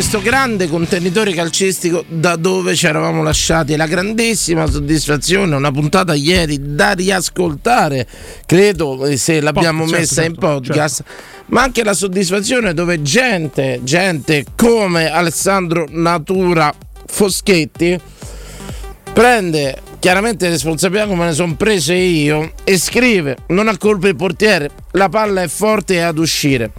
Questo grande contenitore calcistico da dove ci eravamo lasciati. La grandissima soddisfazione, una puntata ieri da riascoltare, credo eh, se l'abbiamo certo, messa in certo, podcast, ma anche la soddisfazione dove gente, gente come Alessandro Natura Foschetti prende chiaramente responsabilità come ne sono prese io e scrive non ha colpa il portiere la palla è forte e ad uscire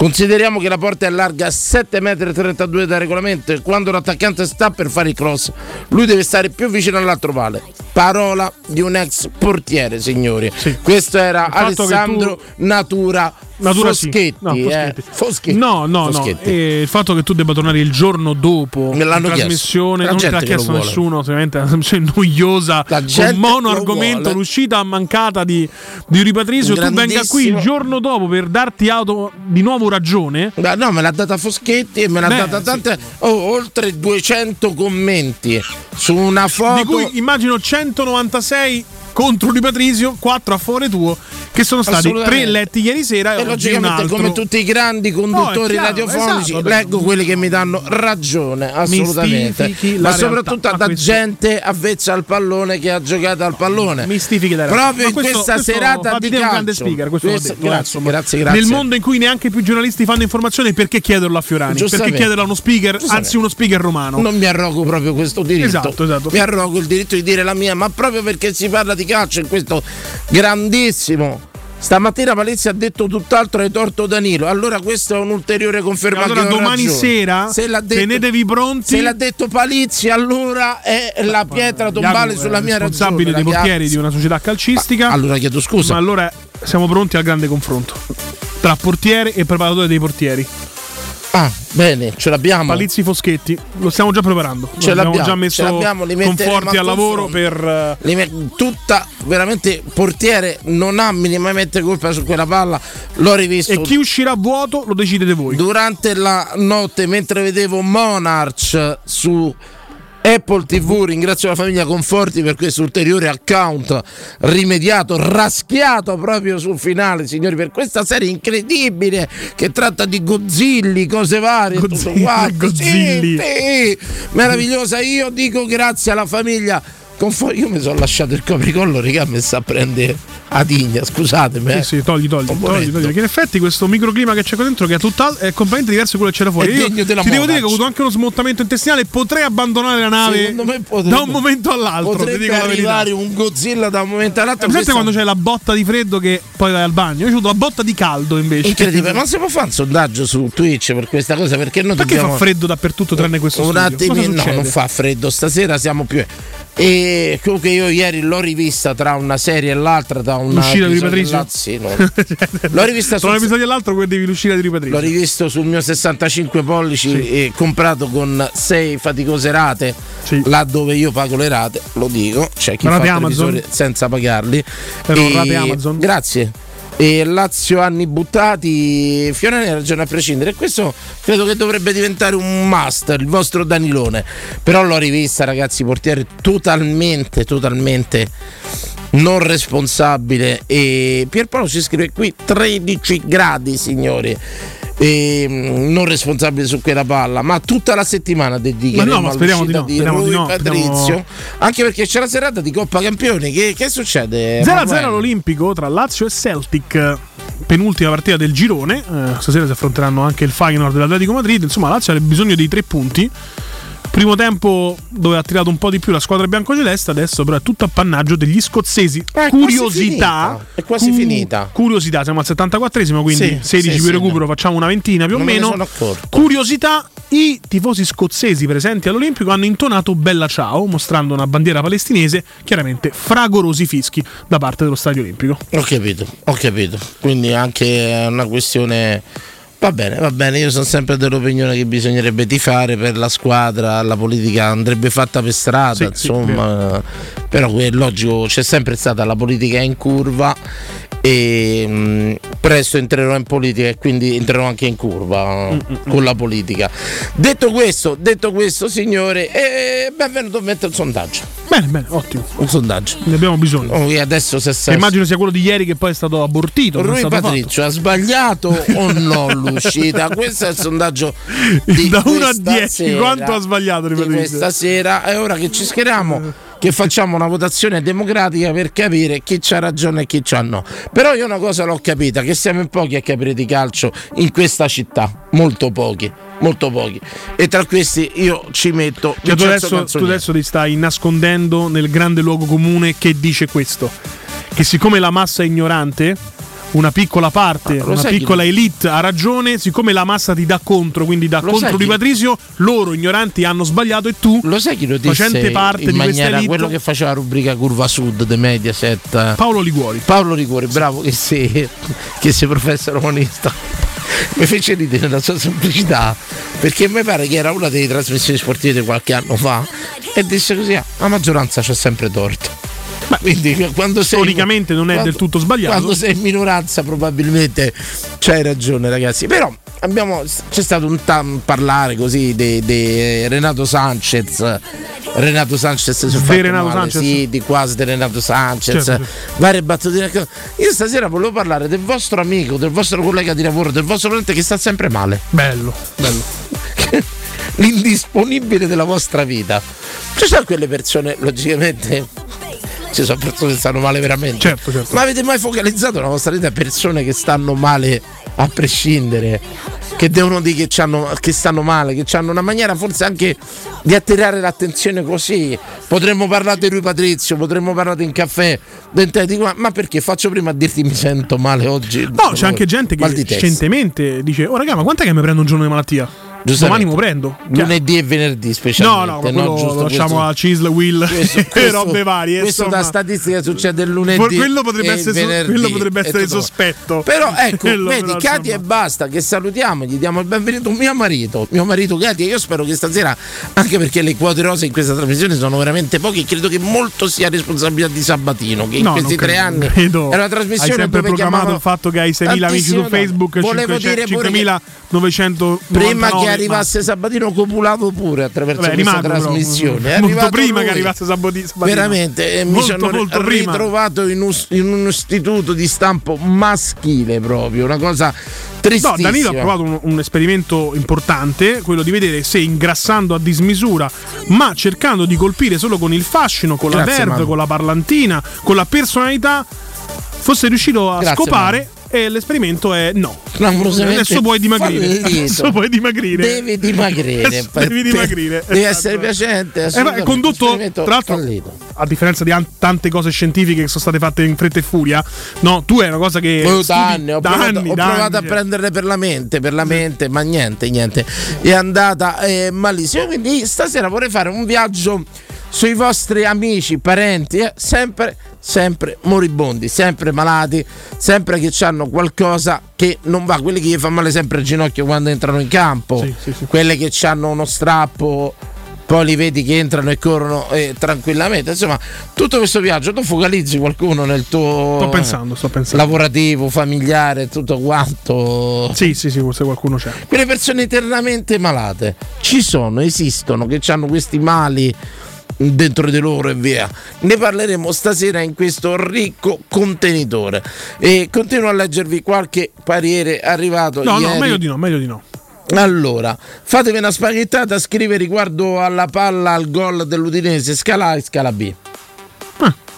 consideriamo che la porta è larga 7,32 m da regolamento e quando l'attaccante sta per fare il cross lui deve stare più vicino all'altro pale parola di un ex portiere signori questo era Alessandro tu- Natura Natura sì. Foschetti, No, eh. Foschetti. Foschetti. No, no, no. Foschetti. E il fatto che tu debba tornare il giorno dopo la trasmissione. La non te l'ha chiesto nessuno, ovviamente è una trasmissione noiosa, con mono argomento, l'uscita mancata di, di Ripatrizio. Tu venga qui il giorno dopo per darti auto di nuovo ragione. Beh, no, me l'ha data Foschetti e me l'ha Beh, data sì. tante. oh, oltre 200 commenti su una foto. Di cui immagino 196 contro Ripatrizio, 4 a favore tuo, che sono stati. 3 letti ieri sera E e, logicamente, come tutti i grandi conduttori chiaro, radiofonici, esatto, leggo quelli che mi danno ragione, assolutamente. Ma soprattutto realtà. da Ma questo- gente avvezza al pallone che ha giocato al pallone. Mistifichi la realtà. Proprio Ma in questo- questa questo serata di te un calcio. grande speaker, questo Questo- detto, grazie, grazie, grazie. Nel mondo in cui neanche più giornalisti fanno informazioni, perché chiederlo a Fiorani? Perché chiederlo a uno speaker, anzi uno speaker romano? Non mi arrogo proprio questo diritto. Esatto, esatto. Mi arrogo il diritto di dire la mia, ma proprio perché si parla di calcio in questo grandissimo. Stamattina Palizzi ha detto tutt'altro hai torto Danilo. Allora questa è un'ulteriore conferma Allora domani ragione. sera se detto, tenetevi pronti. Se l'ha detto Palizzi, allora è la pietra tombale sulla mia ragione. responsabile dei portieri di una società calcistica. Allora chiedo scusa. Ma allora siamo pronti al grande confronto tra portiere e preparatore dei portieri. Ah, bene, ce l'abbiamo. Palizzi Foschetti, lo stiamo già preparando. Ce L'abbiamo l'abbiamo, già messo ce l'abbiamo, li con forti al lavoro per eh, met- tutta veramente portiere non ha minimamente colpa su quella palla. L'ho rivisto e chi uscirà vuoto lo decidete voi. durante la notte mentre vedevo Monarch su Apple TV. Ringrazio la famiglia Conforti per questo ulteriore account rimediato, raschiato proprio sul finale, signori, per questa serie incredibile che tratta di Godzilli, cose varie, tutto Godzilli, quanto. Godzilli. Sì, sì, meravigliosa. Io dico grazie alla famiglia Conforti. Io mi sono lasciato il copricollo, raga, mi sta a prendere a digna, scusatemi. eh. Sì, sì, togli, togli, Un togli, momento. togli. Perché in effetti questo microclima che c'è qua dentro, che è tutt'altro, è completamente diverso da quello che c'era fuori. È Io degno della ti devo dire che ho avuto anche uno smottamento intestinale. Potrei abbandonare la nave potrebbe- da un momento all'altro. Ti dico la verità. arrivare un Godzilla da un momento all'altro. Presente Questa- quando c'è la botta di freddo che poi vai al bagno? Io ho avuto la botta di caldo invece. Incredibile, ma si può fare un sondaggio su Twitch per questa cosa? Perché noi Perché dobbiamo fa freddo dappertutto tranne questo un studio? attimo, no, non fa freddo. Stasera siamo più. E comunque io ieri l'ho rivista tra una serie e l'altra. Tra una L'uscita di l'altra. Sì, no. L'ho rivista Tra un episodio e l'altro devi l'uscita di ripatricio. L'ho rivisto sul mio 65 pollici Sì. e comprato con 6 faticose rate. Sì. Là dove io pago le rate, lo dico, c'è chi Rate fa Amazon? senza pagarli. Però E- rate Amazon? Grazie. E Lazio anni buttati, Fiorani ha ragione a prescindere. Questo credo che dovrebbe diventare un master, il vostro Danilone. Però l'ho rivista, ragazzi, portiere totalmente, totalmente non responsabile. E Pierpaolo ci scrive qui 13 gradi, signori. E, mm, non responsabile su quella palla, ma tutta la settimana dedicheremo Ma no, ma speriamo di no, di speriamo di no, Patrizio. speriamo- Anche perché c'è la serata di Coppa Campioni. Che, che succede? 0-0 Manuel? all'Olimpico tra Lazio e Celtic. Penultima partita del girone. Eh, stasera si affronteranno anche il Feyenoord dell'Atletico Madrid. Insomma, Lazio ha bisogno dei tre punti. Primo tempo dove ha tirato un po' di più la squadra biancoceleste, adesso però è tutto appannaggio degli scozzesi. Eh, curiosità. è quasi finita. Curiosità, siamo al 74esimo, quindi Sì, 16 sì, sì, recupero, no. facciamo una ventina più Non o me meno. accorto. Curiosità, i tifosi scozzesi presenti all'Olimpico hanno intonato Bella Ciao, mostrando una bandiera palestinese, chiaramente fragorosi fischi da parte dello Stadio Olimpico. Ho capito, ho capito. Quindi anche una questione. Va bene, va bene, io sono sempre dell'opinione che bisognerebbe tifare per la squadra, la politica andrebbe fatta per strada, Sì, sì, insomma. Però è logico, c'è sempre stata la politica in curva e mh, presto entrerò in politica e quindi entrerò anche in curva Mm, con la politica. Detto questo, detto questo, signore, eh, benvenuto a mettere un sondaggio. Bene, bene, ottimo. Un sondaggio. Ne abbiamo bisogno. Oh, adesso se sei immagino sia quello di ieri che poi è stato abortito. Rui. Patrizio ha sbagliato o no l'uscita? Questo è il sondaggio di Da uno a questa 10, sera, quanto ha sbagliato Rui di Patrizio? questa sera è ora che ci schieriamo che facciamo una votazione democratica per capire chi c'ha ragione e chi c'ha no. Però io una cosa l'ho capita, che siamo in pochi a capire di calcio in questa città, molto pochi, molto pochi. E tra questi io ci metto Cioè, tu, adesso, tu adesso ti stai nascondendo nel grande luogo comune che dice questo: che siccome la massa è ignorante, una piccola parte, Ah, una chi piccola lo- elite ha ragione, siccome la massa ti dà contro, quindi dà Lo contro di chi- Patrizio, loro ignoranti hanno sbagliato e tu, Lo sai chi lo disse facente parte in di questa maniera elite? quello che faceva la rubrica Curva Sud de Mediaset? Paolo Liguori. Paolo Rigori, bravo che sei, che sei professore umanista. Mi fece ridere la sua semplicità perché mi pare che era una delle trasmissioni sportive di qualche anno fa e disse così: "Ah, la maggioranza c'ha sempre torto. Quindi quando sei storicamente non è del tutto sbagliato. Quando sei in minoranza probabilmente c'hai ragione, ragazzi. Però abbiamo, c'è stato un tam parlare così di Renato Sanchez. Renato Sanchez si è Di Renato male, Sanchez? Sì, di quasi di Renato Sanchez. Certo, Varie battute. Io stasera volevo parlare del vostro amico, del vostro collega di lavoro, del vostro parente che sta sempre male. Bello, bello. L'indisponibile della vostra vita. Ci sono quelle persone, logicamente. Ci sono persone che stanno male veramente. Certo, certo. Ma avete mai focalizzato nella vostra vita persone che stanno male a prescindere? Che devono dire che, c'hanno- che stanno male, che hanno una maniera forse anche di attirare l'attenzione così. Potremmo parlare di Rui Patrizio, potremmo parlare in caffè, dentro di qua, ma perché faccio prima a dirti mi sento male oggi? No, c'è anche gente che di testa. scientemente dice: Oh, raga, ma quant'è che mi prendo un giorno di malattia? Domani mo prendo. Lunedì e venerdì No, specialmente. no, quello no, giusto lo lasciamo a Cisl, Will questo- e robe varie. Questo insomma. da statistica succede il lunedì. For- quello potrebbe essere so- quello potrebbe essere sospetto. Però ecco, Quello, vedi, Katia e basta, che salutiamo, gli diamo il benvenuto. Mio marito, mio marito Katia, io spero che stasera, anche perché le quote rose in questa trasmissione sono veramente poche, credo che molto sia responsabilità di Sabatino, che in No, questi tre credo, anni credo. era una trasmissione Hai sempre programmato il fatto che hai 6.000 amici su no. Facebook, Volevo 500 dire pure che 5.999 Prima che arrivasse Sabatino copulato pure attraverso Vabbè, questa rimasto, però. trasmissione. È Molto prima lui. che arrivasse Sabati- Sabatino. Veramente, eh, mi Molto, sono molto ritrovato in un, in un istituto di stampo maschile proprio, una cosa No, tristissima. Danilo ha provato un, un esperimento importante, quello di vedere se ingrassando a dismisura, ma cercando di colpire solo con il fascino, con la Grazie, verve, Manu. con la parlantina, con la personalità, fosse riuscito a Grazie, scopare. E l'esperimento è no. Adesso puoi dimagrire. Adesso puoi dimagrire. Devi dimagrire. Adesso devi dimagrire, Devi esatto. essere piacente. Eh, è condotto, tra l'altro, fallito. a differenza di an- tante cose scientifiche che sono state fatte in fretta e furia, no, tu è una cosa che. Oh, da anni, ho da provato, anni, ho provato a cioè. prenderle per la mente, per la mente, ma niente, niente. È andata eh, malissimo. Quindi stasera vorrei fare un viaggio sui vostri amici, parenti, eh, sempre, sempre moribondi, sempre malati, sempre che hanno qualcosa che non va, quelli che gli fa male sempre il ginocchio quando entrano in campo, Sì, sì, sì. quelle che hanno uno strappo. Poi li vedi che entrano e corrono eh, tranquillamente. Insomma, tutto questo viaggio tu focalizzi qualcuno nel tuo Sto pensando, sto pensando. lavorativo, familiare, tutto quanto. Sì, sì, sì, forse qualcuno c'è. Quelle persone eternamente malate ci sono, esistono, che hanno questi mali dentro di loro e via. Ne parleremo stasera in questo ricco contenitore. E continuo a leggervi qualche pariere arrivato No, ieri. no, meglio di no, meglio di no. Allora, fatevi una spaghettata, scrive riguardo alla palla al gol dell'Udinese, scala A e scala B.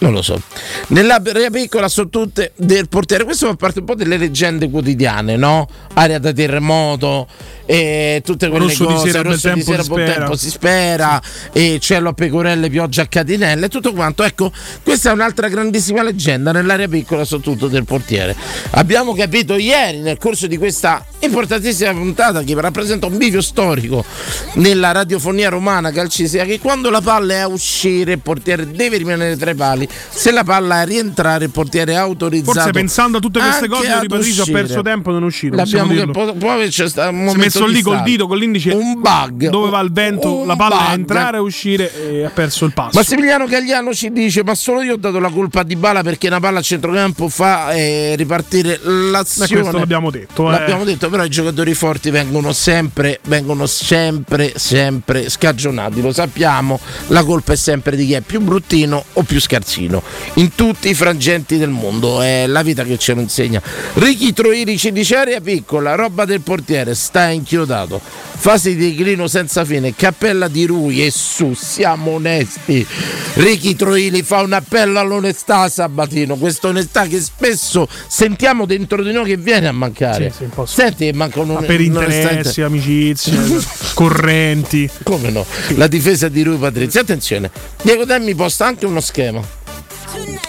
Non lo so. Nell'area piccola sono tutte del portiere. Questo fa parte un po' delle leggende quotidiane, no? Area da terremoto e tutte quelle Rosso di cose. sera, bel rosso di tempo, sera, si buon spera. tempo si spera, e cielo a pecorelle, pioggia a catinelle, tutto quanto. Ecco, questa è un'altra grandissima leggenda. Nell'area piccola sono tutto del portiere. Abbiamo capito ieri, nel corso di questa importantissima puntata, che rappresenta un bivio storico nella radiofonia romana calcistica, che quando la palla è a uscire, il portiere deve rimanere tra i pali. Se la palla è a rientrare, il portiere è autorizzato. Forse pensando a tutte queste cose, Patricio ha uscire. perso tempo e non è uscito. L'abbiamo che può, può averci sta- un Si è momento messo di lì col dito, con l'indice. un bug Dove va il vento, la palla bug. è entrare e uscire e ha perso il passo. Massimiliano Gagliano ci dice: Ma solo io ho dato la colpa a Dybala perché una palla a centrocampo fa eh, ripartire Ma l'azione. questo l'abbiamo detto. eh. L'abbiamo detto, però i giocatori forti vengono sempre, vengono sempre, sempre scagionati. Lo sappiamo, la colpa è sempre di chi è più bruttino o più scarsino. In tutti i frangenti del mondo, è la vita che ce lo insegna. Ricky Troiri ci dice area piccola, roba del portiere, sta inchiodato. Fase di declino senza fine, cappella di Rui e su, siamo onesti. Ricky Troili fa un appello all'onestà Sabatino, questa onestà che spesso sentiamo dentro di noi che viene a mancare. Sì, sì. Senti che manca un Ma per interessi, amicizie, correnti. Come no? La difesa di Rui Patrizia. Attenzione, Diego Demmi posta anche uno schema.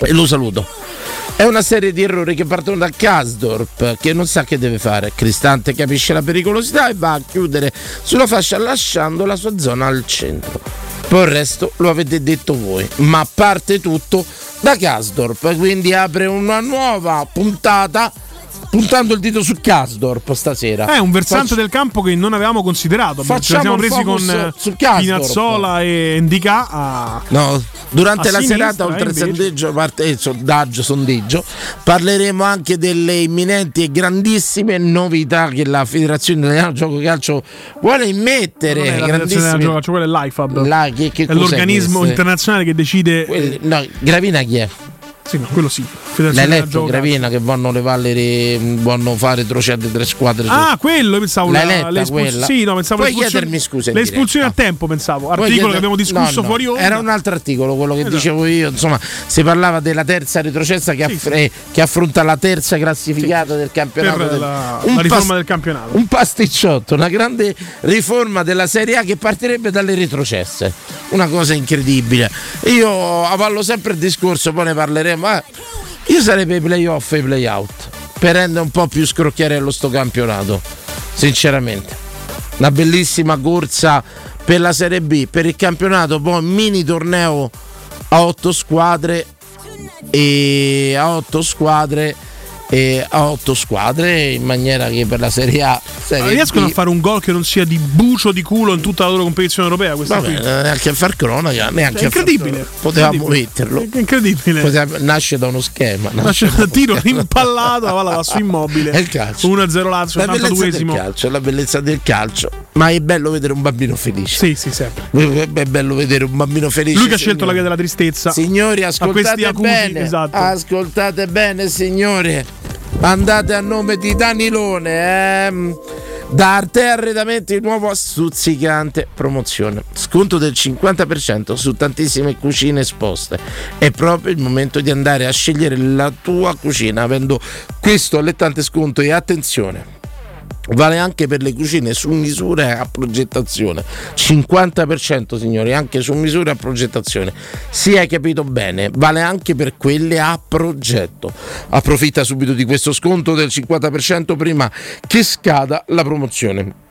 E lo saluto. È una serie di errori che partono da Kasdorp che non sa che deve fare. Cristante capisce la pericolosità e va a chiudere sulla fascia lasciando la sua zona al centro. Poi il resto lo avete detto voi, ma parte tutto da Kasdorp, quindi apre una nuova puntata puntando il dito su Kasdorp stasera. È un versante Faccio- del campo che non avevamo considerato. Ce Facciamo la siamo presi focus con eh, su Kasdorp. Pinazzola e Indica a No, durante A la sinistra, serata, oltre al sondeggio, parte il sondaggio, sondeggio, parleremo anche delle imminenti e grandissime novità che la Federazione Italiana Gioco Calcio vuole immettere. non è la grandissime- gioco, quello è l'IFAB. La- che- che è l'organismo questo? internazionale che decide. Quelli- no, Gravina chi è? Sì, no, quello sì. L'hai letto. Gravina che vanno le, vanno fare retrocedere tre squadre? Ah, quello pensavo L'hai la- letta quella? Sì, no, pensavo Puoi chiedermi scusa Le espulsioni a tempo, pensavo. Articolo chiede- che abbiamo discusso no, no, fuori onda. Era un altro articolo, quello che Esatto. dicevo io. Insomma, si parlava della terza retrocessa che, Sì, aff- eh, che affronta la terza classificata del campionato. per del- la, un la riforma pas- del campionato. Un pasticciotto, una grande riforma della Serie A che partirebbe dalle retrocesse. Una cosa incredibile. Io avallo sempre il discorso, poi ne parleremo. Eh. Io sarei per i playoff e i playout per rendere un po' più scrocchiarello sto campionato. Sinceramente. una bellissima corsa per la Serie B, per il campionato, poi mini torneo a otto squadre e a otto squadre e a otto squadre in maniera che per la Serie A Serie riescono B, a fare un gol che non sia di bucio di culo in tutta la loro competizione europea questa vabbè, qui. neanche a far cronaca neanche È far incredibile. cronaca. potevamo metterlo È incredibile. Poteva- nasce da uno schema Nasce nasce da tiro rimpallato, la palla va su immobile. È il calcio. 1-0 Lazio, la bellezza del 82esimo. calcio, la bellezza del calcio. Ma è bello vedere un bambino felice. Sì, sì, sempre. È bello vedere un bambino felice. Lui che ha scelto la via della tristezza. Signori, ascoltate acuti, bene. esatto. Ascoltate bene, signori. Andate a nome di Danilone. ehm, Da Arte Arredamenti nuovo stuzzicante promozione. Sconto del 50% su tantissime cucine esposte. È proprio il momento di andare a scegliere la tua cucina avendo questo allettante sconto e attenzione. Vale anche per le cucine su misura a progettazione. 50% signori, anche su misura a progettazione. Si è capito bene, vale anche per quelle a progetto. Approfitta subito di questo sconto del 50% prima che scada la promozione.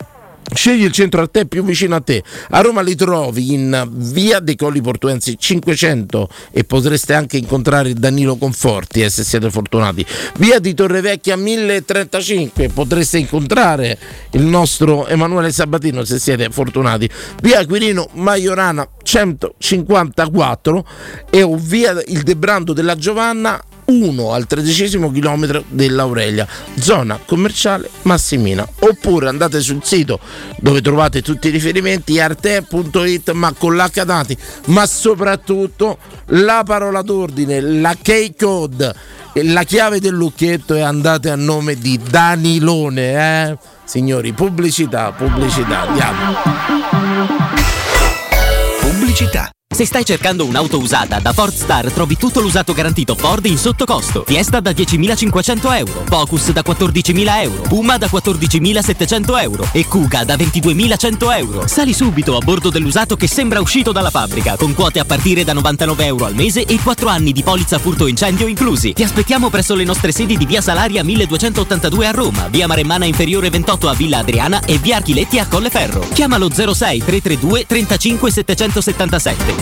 Scegli il centro a te più vicino a te. A Roma li trovi in via dei Colli Portuensi 500 e potreste anche incontrare Danilo Conforti eh, se siete fortunati. Via di Torrevecchia 1035 potreste incontrare il nostro Emanuele Sabatino se siete fortunati. Via Quirino Maiorana 154 e via il Debrando della Giovanna 1 al tredicesimo chilometro dell'Aurelia, zona commerciale Massimina. Oppure andate sul sito dove trovate tutti i riferimenti arte.it ma con l'H dati, ma soprattutto la parola d'ordine, la key code, la chiave del lucchetto e andate a nome di Danilone, eh? Signori, pubblicità, pubblicità, andiamo. Pubblicità. Se stai cercando un'auto usata, da Ford Star trovi tutto l'usato garantito Ford in sottocosto. Fiesta da 10.500 euro, Focus da 14.000 euro, Puma da 14.700 euro e Kuga da 22.100 euro. Sali subito a bordo dell'usato che sembra uscito dalla fabbrica, con quote a partire da 99 euro al mese e 4 anni di polizza furto incendio inclusi. Ti aspettiamo presso le nostre sedi di via Salaria 1282 a Roma, via Maremmana Inferiore 28 a Villa Adriana e via Archiletti a Colleferro. Chiamalo 06 332 35 777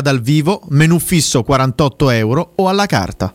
dal vivo, menù fisso 48 euro o alla carta.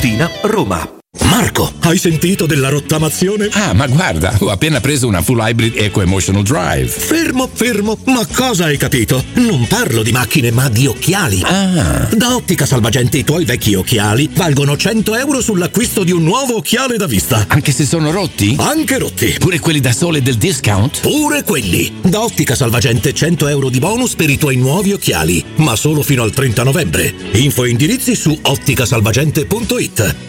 Tiburtina, Roma. Marco, hai sentito della rottamazione? Ah, ma guarda, ho appena preso una full hybrid Eco Emotional Drive. Fermo, fermo, ma cosa hai capito? Non parlo di macchine, ma di occhiali. Ah. Da Ottica Salvagente i tuoi vecchi occhiali valgono 100 euro sull'acquisto di un nuovo occhiale da vista. Anche se sono rotti? Anche rotti. Pure quelli da sole del discount? Pure quelli. Da Ottica Salvagente 100 euro di bonus per i tuoi nuovi occhiali, ma solo fino al 30 novembre. Info e indirizzi su otticasalvagente.it.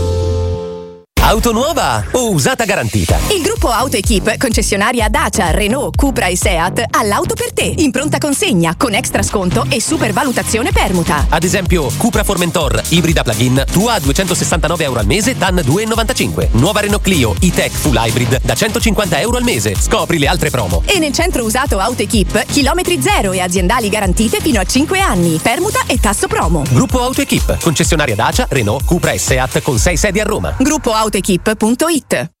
Auto nuova o usata garantita? Il gruppo Auto Equip, concessionaria Dacia, Renault, Cupra e Seat, ha l'auto per te, in pronta consegna, con extra sconto e supervalutazione permuta. Ad esempio, Cupra Formentor, ibrida plug-in, tua a 269 euro al mese, DAN 2,95. Nuova Renault Clio, e-Tech Full Hybrid, da 150 euro al mese. Scopri le altre promo. E nel centro usato Auto Equip, chilometri zero e aziendali garantite fino a 5 anni, permuta e tasso promo. Gruppo Auto Equip, concessionaria Dacia, Renault, Cupra e Seat con 6 sedi a Roma. Gruppo Autoequip.it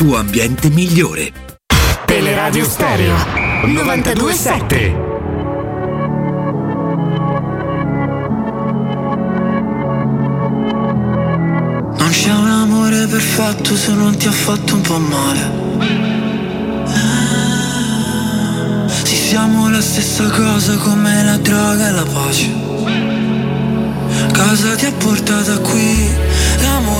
ambiente migliore. Teleradio Stereo 927 Non c'è un amore perfetto se non ti ha fatto un po' male. Ah, Sì, siamo la stessa cosa come la droga e la pace. Cosa ti ha portata qui?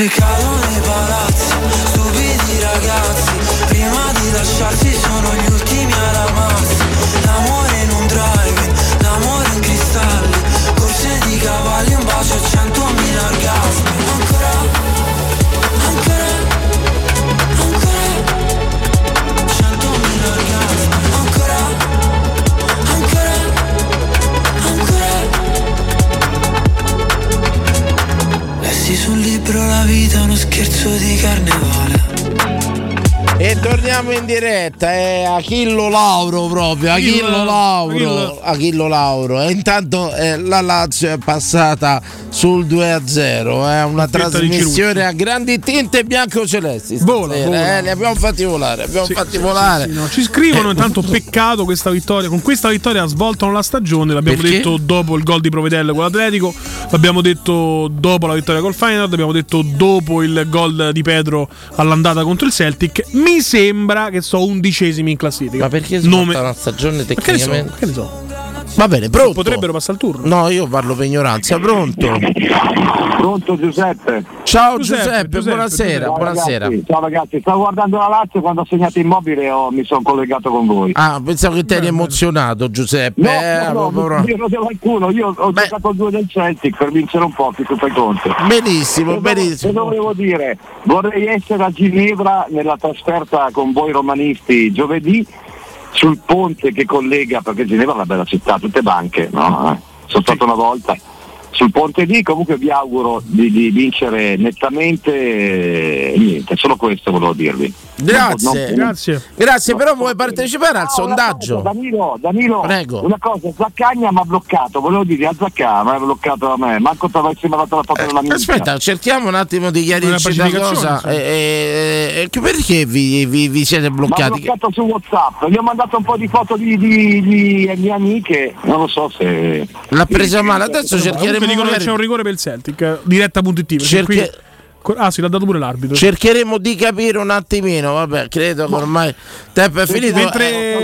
E mentre cadono i palazzi Stupidi ragazzi Prima di lasciarsi sono la vita uno scherzo di carnevale. E torniamo in diretta, è Achillo Lauro proprio, Achillo Achillo- Lauro, Achillo. Achillo Lauro. E intanto eh, la Lazio è passata sul 2-0, è una trasmissione a grandi tinte bianco-celesti. Vola, vola. eh, li abbiamo fatti volare, abbiamo Sì, fatti sì, volare. sì, no. Ci scrivono Eh, intanto peccato questa vittoria. Con questa vittoria svoltano la stagione. L'abbiamo Perché? detto dopo il gol di Provedelle con l'Atletico. L'abbiamo detto dopo la vittoria col Feyenoord. Abbiamo detto dopo il gol di Pedro all'andata contro il Celtic. Mi sembra che so undicesimi in classifica. Ma perché Nome- svolta una stagione Ma che ne so? tecnicamente? Che ne so? Va bene, pronto. Potrebbero passare il turno. No, io parlo per ignoranza, pronto. Pronto Giuseppe? Ciao Giuseppe, Giuseppe, Giuseppe, buonasera, Ciao, buonasera. ragazzi, ciao ragazzi, stavo guardando la Lazio quando ho segnato immobile ho- mi sono collegato con voi. Ah, pensavo che ti eri emozionato, Giuseppe. No, Eh, no, no, proprio- io il culo, io ho giocato due del Celtic per vincere un po', che fai conto. Benissimo, Cosa- benissimo. Cosa volevo dire? Vorrei essere a Ginevra nella trasferta con voi romanisti giovedì sul ponte che collega, perché Ginevra è una bella città, tutte banche, no? Eh, Sono stato una volta. Sul ponte lì comunque vi auguro di, di vincere nettamente e niente, solo questo volevo dirvi. Grazie, grazie. Grazie, però vuoi partecipare al sondaggio? cosa, Danilo, Danilo, Prego. una cosa, Zaccagna mi ha bloccato, volevo dire a Zaccagna mi ha bloccato da me, manco ti avessi mandato la foto della mia. Aspetta, cerchiamo un attimo di chiarirci Una cosa. Eh, eh, eh, perché vi, vi- vi siete Mi ha bloccati? bloccato su Whatsapp, gli ho mandato un po' di foto di, di- di mie amiche, non lo so se. L'ha presa male, adesso Comunque cercheremo dicono che c'è un rigore per il Celtic. eh, Diretta.it. Cerche- qui- Ah, sì, l'ha dato pure l'arbitro. Cercheremo di capire un attimino, vabbè, credo che ormai tempo è finito. Mentre- Eh,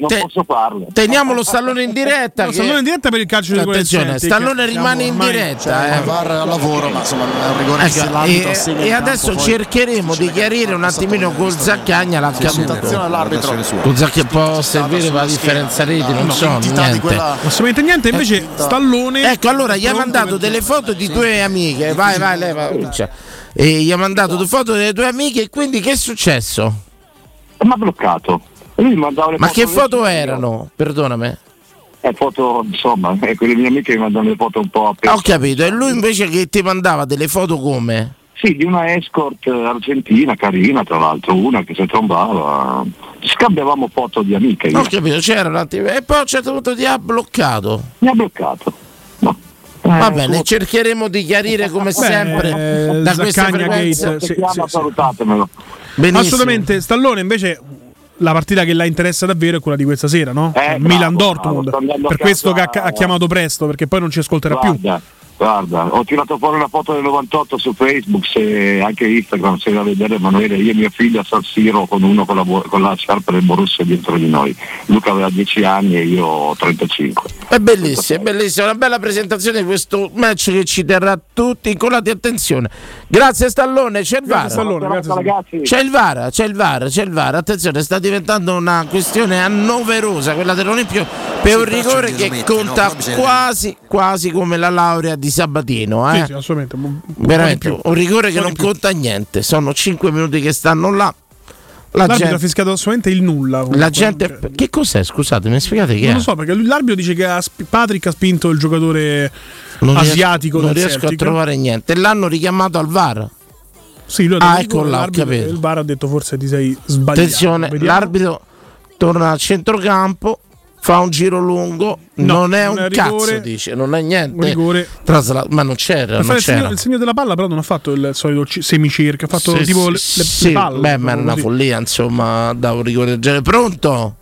non te- posso farlo. Teniamo lo stallone in diretta. Che- stallone in diretta per il calcio di Attenzione, stallone rimane in Siamo ormai- diretta. eh. VAR al lavoro, ma insomma è un rigore Ecco, e, e adesso poi- cercheremo di chiarire un attimino col Zaccagna l'accaduto. attenzione all'arbitro. Con Zacchi può servire per la differenza reti, non so, niente. Assolutamente niente, invece Stallone Ecco, allora gli ha mandato delle foto di tue amiche. Vai, vai, leva. E gli ha mandato due foto delle tue amiche. E quindi che è successo? Mi ha bloccato. Lui mi mandava le Ma foto che foto erano? Perdonami. Eh, foto, insomma, eh, quelle mie amiche mi mandano le foto un po' a Ho capito. E lui invece che ti mandava delle foto come? Sì, di una escort argentina, carina tra l'altro, una che si trombava. Scambiavamo foto di amiche. io. Ho capito, c'era un attimo. E poi a un certo punto ti ha bloccato. Mi ha bloccato. Va Eh, bene, come- cercheremo di chiarire come sempre eh, da queste Zaccagna frequenze. Gate, sì, sì. Benissimo. Assolutamente, Stallone invece la partita che la interessa davvero è quella di questa sera, no? Eh, Milan-Dortmund. per questo che ha, ha chiamato presto, perché poi non ci ascolterà più. Guarda, ho tirato fuori una foto del 98 su Facebook, se anche Instagram, se da vedere Emanuele, io e mio figlio a San Siro con uno con la, con la sciarpa del Borussia dietro di noi. Luca aveva 10 anni e io ho 35. È bellissimo, è bellissimo, una bella presentazione di questo match che ci terrà tutti incollati. Attenzione, grazie Stallone, c'è il VAR. Stallone, grazie, ragazzi. C'è il VAR, c'è il VAR, c'è il VAR. Attenzione, sta diventando una questione annoverosa quella dell'Olimpio per un rigore che no? conta bisogna- quasi, quasi come la laurea di Sabatino. Sì, Eh? sì, assolutamente. un- po' di Veramente un rigore che non conta niente. Sono 5 minuti che stanno là. La L'arbitro ha gente, fischiato assolutamente il nulla. comunque. la gente che cos'è? Scusate, mi spiegate che Non è? lo so, perché lui- l'arbitro dice che ha Patrick ha spinto il giocatore Non riesco- asiatico non riesco Celtic. a trovare niente. L'hanno richiamato al VAR. Sì, lui ha Ah, detto ecco là. Il VAR ha detto forse ti sei sbagliato. Attenzione, Vediamo. l'arbitro torna al centrocampo, fa un giro lungo, No, non è un è cazzo, rigore. dice, non è niente. Rigore. Trasla- ma non c'era, non il segno, il segno della palla, però non ha fatto il solito ci- semicirca, ha fatto Sì, tipo le, sì, le- sì, le palle. Beh, ma è una così. follia, insomma, da un rigore del genere. Pronto?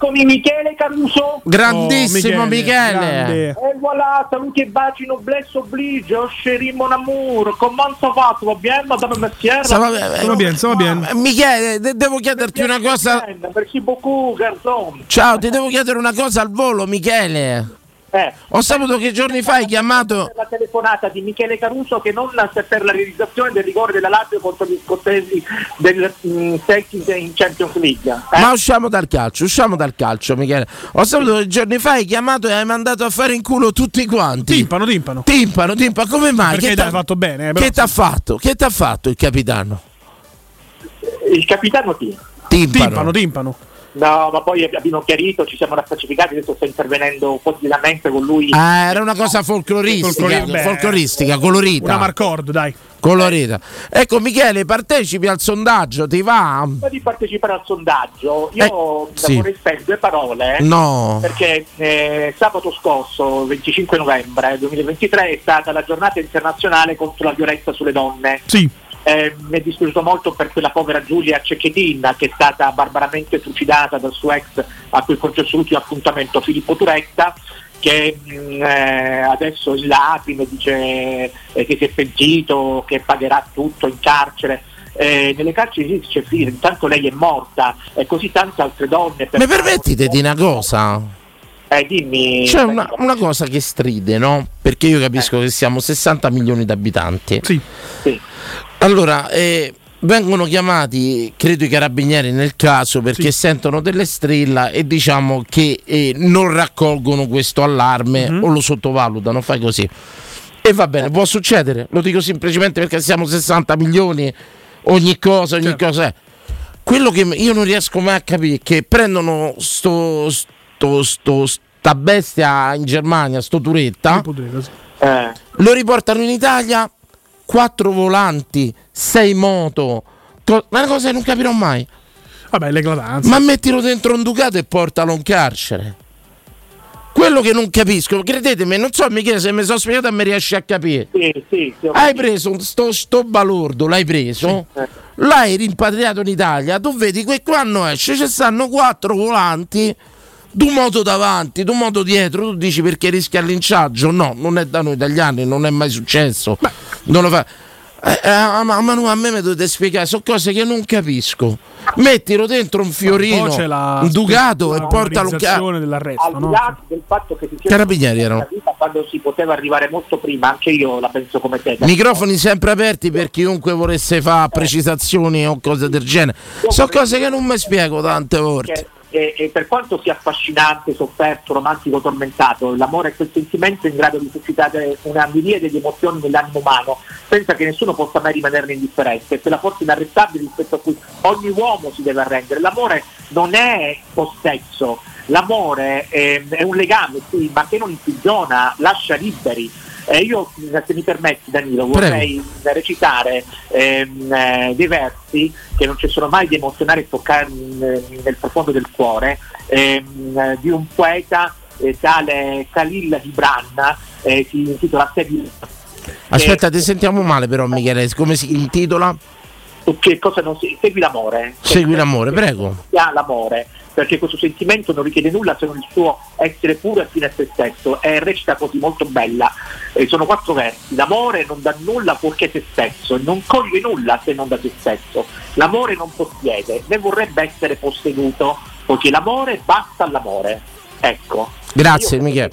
Eccomi Michele Caruso. Grandissimo Oh, Michele, Michele. grande. E voilà, saluti e baci, noblesse oblige, chéri mon amour, ça va, bien, madame Messier? Sta- va bene, Sta va bene, bene. Michele, de- devo chiederti una cosa. Merci beaucoup, garçon. Ciao, ti devo chiedere una cosa al volo, Michele. Eh, Ho saputo che giorni fa hai chiamato. la telefonata di Michele Caruso che non per la realizzazione del rigore della Lazio contro gli scozzesi del mm, Celtic in Champions League. Eh? Ma usciamo dal calcio, usciamo dal calcio, Michele. Ho saputo che giorni fa hai chiamato e hai mandato a fare in culo tutti quanti. Timpano, timpano. Timpano, timpano, come mai? Perché Che t'ha- fatto bene, eh, Che t'ha fatto? Che t'ha fatto il capitano? Il capitano chi? Timpano. Timpano, timpano. No, ma poi abbiamo chiarito, ci siamo raffacificati, adesso sta intervenendo quotidianamente con lui. Ah, era una cosa folcloristica, Folclori- beh, folcloristica, colorita. Una Marcord, dai. colorita. Ecco Michele, partecipi al sondaggio, ti va? Prima di partecipare al sondaggio, io Eh, sì. vorrei spendere due parole. No. Perché eh, sabato scorso, 25 novembre 2023, è stata la giornata internazionale contro la violenza sulle donne. Sì. Eh, mi è dispiaciuto molto per quella povera Giulia Cecchettin che è stata barbaramente trucidata dal suo ex a cui concesso l'ultimo appuntamento Filippo Turetta che mh, eh, adesso in lacrime dice eh, che si è pentito, che pagherà tutto in carcere. Eh, nelle carceri sì, c'è fine, intanto lei è morta e così tante altre donne. Mi permettete di una cosa? Eh, dimmi. C'è una, una cosa che stride, no? Perché io capisco che siamo 60 milioni di abitanti. Sì. Allora, eh, vengono chiamati, credo i carabinieri nel caso, perché sentono delle strilla e diciamo che eh, non raccolgono questo allarme o lo sottovalutano, fai così. E va bene, può succedere, lo dico semplicemente perché siamo 60 milioni, ogni cosa, ogni cosa è. Quello che io non riesco mai a capire è che prendono sto, sto, sto- sta bestia in Germania, sto Turetta, Eh. lo riportano in Italia, quattro volanti, sei moto, co- ma è una cosa che non capirò mai. Vabbè, l'eclatanza. Ma mettilo dentro un Ducato e portalo in carcere. Quello che non capisco, credetemi, non so Michele se mi sono spiegato e mi riesci a capire. Sì, sì, sì, Hai preso sto, sto balordo, l'hai preso, l'hai rimpatriato in Italia, tu vedi che quando esce ci stanno quattro volanti, due moto davanti, due moto dietro, tu dici perché rischia il linciaggio? No, non è da noi italiani, non è mai successo. Non lo fa. Eh, eh, ma, ma no, a me mi dovete spiegare, sono cose che non capisco. Mettilo dentro un fiorino, la un Ducato e portalo casa. dell'arresto, al di no? là del fatto che si sia Carabinieri erano. quando si poteva arrivare molto prima, anche io la penso come te. Microfoni sempre aperti per chiunque volesse fare precisazioni o cose del genere. Sono cose che non mi spiego tante volte. E, e per quanto sia affascinante, sofferto, romantico, tormentato, l'amore è quel sentimento in grado di suscitare una miriade di emozioni nell'animo umano, senza che nessuno possa mai rimanerne indifferente. È quella forza inarrestabile rispetto a cui ogni uomo si deve arrendere. L'amore non è possesso, l'amore è, è un legame, sì, ma che non imprigiona, lascia liberi. Eh, io, se mi permetti Danilo, vorrei recitare ehm, eh, dei versi che non ci sono mai di emozionare e toccare in- nel profondo del cuore, ehm, eh, di un poeta eh, tale Khalil Gibran, eh, si intitola Segui Aspetta, ti sentiamo male però Michele, come si intitola? che cosa non si, segui l'amore. Segui l'amore, prego. Si ha l'amore, perché questo sentimento non richiede nulla se non il suo essere puro e fine a se stesso. E recita così molto bella. Eh, sono quattro versi. L'amore non dà nulla fuorché se stesso, non coglie nulla se non da se stesso. L'amore non possiede, né vorrebbe essere posseduto, poiché l'amore basta all'amore. Ecco. Grazie, Io Michele.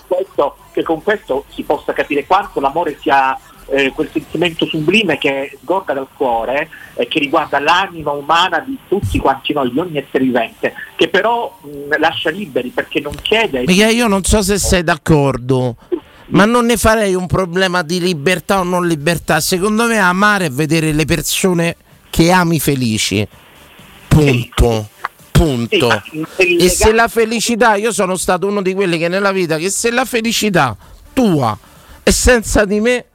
Che con questo si possa capire quanto l'amore sia eh, quel sentimento sublime che sgorga dal cuore e che riguarda l'anima umana di tutti quanti noi, di ogni essere vivente, che però mh, lascia liberi perché non chiede. Michele, io non so se sei d'accordo, ma non ne farei un problema di libertà o non libertà. Secondo me amare è vedere le persone che ami felici. Punto. Punto. E se la felicità, io sono stato uno di quelli che nella vita, che se la felicità tua è senza di me,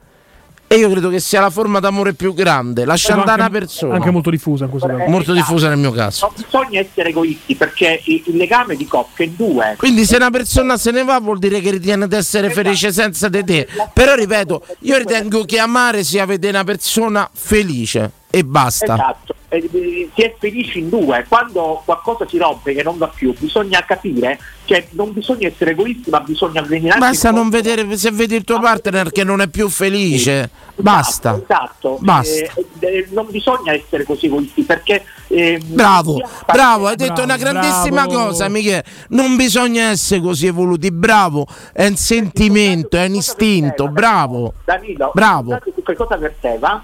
e io credo che sia la forma d'amore più grande, lascia andare una persona. Anche molto diffusa in questo caso. Molto diffusa nel mio caso. Non bisogna essere egoisti perché il, legame di coppia è due. Quindi se una persona se ne va vuol dire che ritiene di essere felice senza di te. Però ripeto, io ritengo che amare sia vedere una persona felice e basta. Esatto, Eh, eh, si è felici in due, quando qualcosa si rompe che non va più, bisogna capire, cioè non bisogna essere egoisti, ma bisogna avvelenarsi. Basta non vedere se vedi il tuo partner che non è più felice. Basta. Esatto, Basta. Eh, eh, non bisogna essere così egoisti perché... ehm, Bravo, bravo, hai detto Bravo, una grandissima bravo. cosa, Michele. Non bisogna essere così evoluti, bravo, è un sentimento, è un istinto, bravo. Danilo, Bravo. che cosa verteva?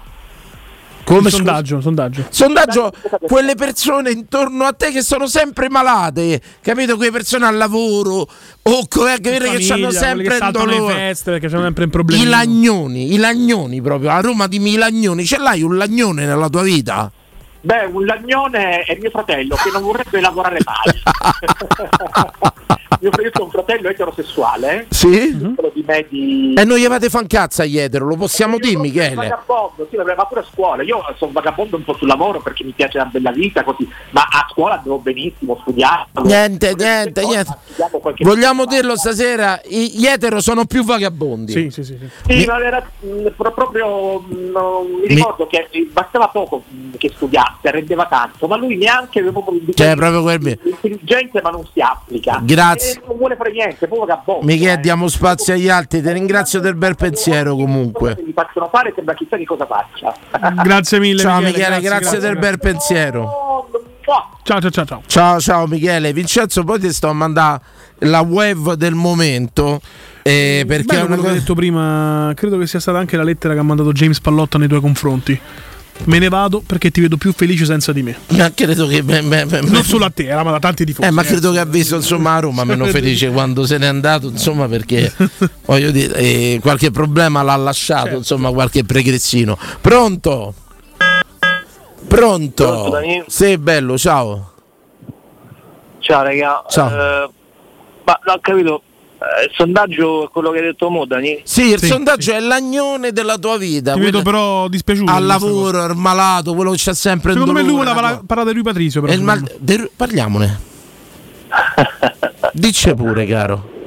Come Il scusa? sondaggio, sondaggio. Sondaggio, quelle persone intorno a te che sono sempre malate, capito? Quelle persone al lavoro o quelle che, che Famiglia, hanno sempre che dolore. feste perché c'hanno sempre un problema. I lagnoni, i lagnoni proprio, a Roma di Milagnoni, ce l'hai un lagnone nella tua vita? Beh, un lagnone è mio fratello che non vorrebbe lavorare mai. mio fratello è un fratello eterosessuale. Sì? Quello di me di... E non gli avete fan cazzo a Ietero, lo possiamo dire, Michele? Vagabondo, sì, ma pure a scuola. Io sono vagabondo un po' sul lavoro perché mi piace la bella vita, così. Ma a scuola andavo benissimo, studiavo. Niente, niente, niente. Vogliamo dirlo stasera, i- gli etero sono più vagabondi. Sì, sì, sì. Sì, ma era mh, pro- proprio mh, non- mi ricordo che eh, bastava poco mh, che studiasse, rendeva tanto, ma lui neanche aveva proprio Cioè, proprio quel intelligente ma non si applica. Grazie. E non vuole fare niente, poi vagabondo. Michele, diamo spazio agli altri, ti ringrazio del bel pensiero comunque. Mi facciano fare sembra chissà che cosa faccia. Grazie mille. Ciao Michele, Michele, grazie, grazie, del grazie. bel pensiero. Ciao, ciao, ciao, ciao. Ciao, ciao Michele. Vincenzo, poi ti sto a mandare la web del momento. eh, perché è una cosa... detto prima, credo che sia stata anche la lettera che ha mandato James Pallotta nei tuoi confronti. Me ne vado perché ti vedo più felice senza di me. Ma credo che. beh, beh, beh, Non solo a te, era ma da tanti tifosi. Eh, ma credo che ha visto insomma a Roma meno felice quando se n'è andato, insomma, perché voglio dire, eh, qualche problema l'ha lasciato, Certo. insomma, qualche pregressino. Pronto? Pronto? Pronto, Dani? Sei bello, ciao. Ciao raga, Ciao. Eh, ma non ho capito, il sondaggio è quello che hai detto mo, Dani? Sì, il sondaggio è l'agnone della tua vita. Ti vedo però dispiaciuto. Al lavoro, al malato, quello che c'è sempre Secondo me lui voleva parla- parlare di lui Patrizio. Però, mal- de- parliamone. Dice pure, caro.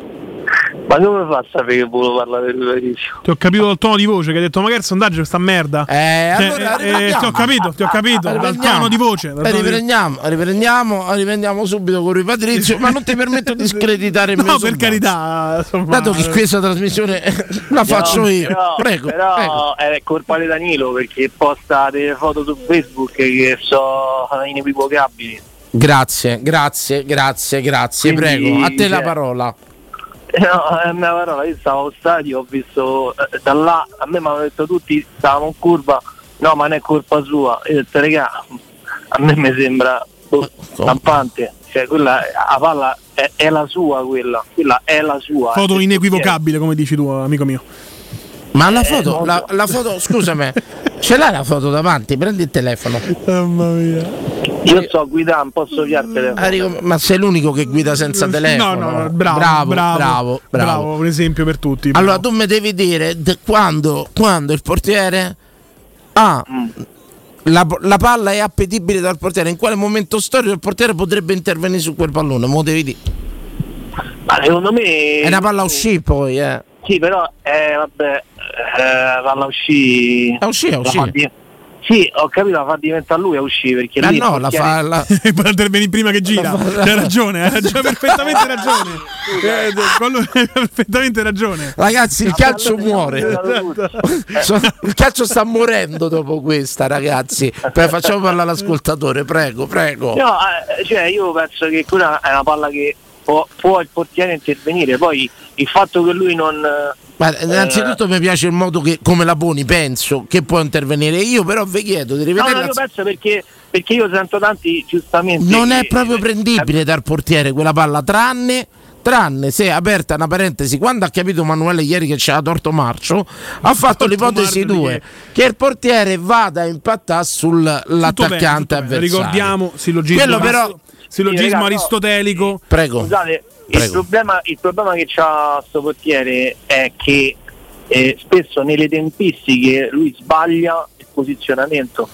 Ma come fa a sapere che volevo parlare di Patrizio? Ti ho capito dal tono di voce che hai detto magari il sondaggio è sta merda. Eh, allora eh, riprendiamo. ti ho capito, ti ho capito. dal Riprendiamo. tono di voce. Eh, tono di- riprendiamo, riprendiamo, riprendiamo subito con Rui Patrizio, ma non ti permetto di screditare il No, mio per sondaggio. carità. insomma, Dato che questa trasmissione la faccio No, io, però, prego, però prego. è colpa di Danilo perché posta delle foto su Facebook che sono inequivocabili. Grazie, grazie, grazie, grazie, Quindi, prego. A te la cioè, parola. No, è una parola, io stavo allo stadio, ho visto eh, da là, a me mi hanno detto tutti, stavamo in curva, no ma non è colpa sua, io ho detto regà, a me mi sembra boh, stampante, cioè quella, la palla è, è la sua quella, quella è la sua. Foto Eh, inequivocabile, come dici tu, amico mio. Ma la foto, la, la foto, scusami, ce l'hai la foto davanti? Prendi il telefono. Mamma mia. Io so guidare, non posso guidare il telefono. Arrigo- ma sei l'unico che guida senza telefono? No, no, no, bravo, bravo, bravo, bravo, bravo. un esempio per tutti. Allora tu mi devi dire quando, quando il portiere ha la, la palla è appetibile dal portiere, in quale momento storico il portiere potrebbe intervenire su quel pallone? Me lo devi dire. Ma secondo me... È una palla uscire poi, eh. Sì, però, eh, vabbè, eh, palla uscì. A uscì, La uscì. Sì, ho capito, la fa diventare lui a uscire perché Ah lì no, il la portiere- fa la... Puoi intervenire prima che gira. Hai ragione, hai ragione, perfettamente ragione. Eh, quello- hai perfettamente ragione. Ragazzi, il calcio muore. Esatto. Il calcio sta morendo dopo questa, ragazzi. Beh, facciamo parlare l'ascoltatore, prego, prego. No, eh, cioè io penso che quella è una palla che può, può il portiere intervenire, poi il fatto che lui non... eh, Ma innanzitutto mi piace il modo che, come la poni, penso che può intervenire. Io però vi chiedo di No, rivedere no, la- io penso perché, perché io sento tanti giustamente... Non è che- proprio prendibile dal portiere quella palla, tranne, tranne se aperta una parentesi, quando ha capito Manuele ieri che c'era torto marcio, ha fatto l'ipotesi Marcio 2, che il portiere vada a impattare sull'attaccante avversario. Ricordiamo sillogismo, Quello però sillogismo Sì, raga, no. aristotelico. Prego. Scusate, il problema, il problema che c'ha sto portiere è che eh, spesso nelle tempistiche lui sbaglia il posizionamento.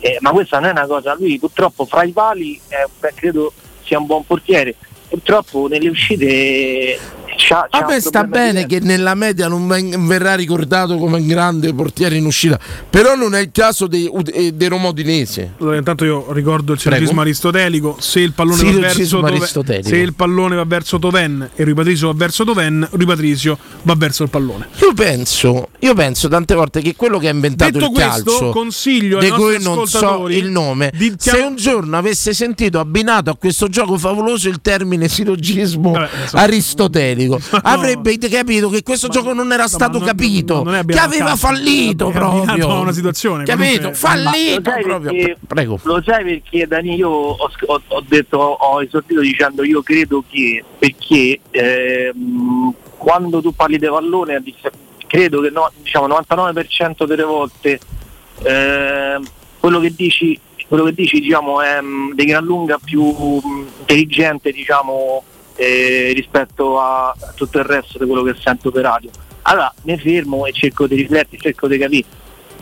Eh, ma questa non è una cosa, lui purtroppo fra i pali beh, credo sia un buon portiere, purtroppo nelle uscite c'ha, c'ha A me un sta bene che nella media non ven- verrà ricordato come un grande portiere in uscita, però non è il caso dei, eh, dei Roma Udinese. Allora, intanto io ricordo il sillogismo Prego. aristotelico. Se il pallone va verso Toven, se il pallone va verso Toven e Rui Patrizio va verso Toven, Rui Patrizio va verso il pallone. Io penso, io penso tante volte che quello che ha inventato Detto il questo, calcio, consiglio ai di cui non so il nome, di se un giorno avesse sentito abbinato a questo gioco favoloso il termine sillogismo insomma. aristotelico, avrebbe capito che questo gioco non era stato non- capito, non è che aveva calcio, fallito proprio. una situazione, capito? comunque- Fallito Ma lo sai proprio. perché- Prego. Lo sai perché Dani io ho, ho- ho detto, ho esordito dicendo io credo che perché ehm, quando tu parli di pallone credo che no, diciamo 99% delle volte ehm, quello che dici quello che dici diciamo, è mh, di gran lunga più mh, intelligente diciamo, eh, rispetto a tutto il resto di quello che sento per radio. Allora mi fermo e cerco di riflettere, cerco di capire.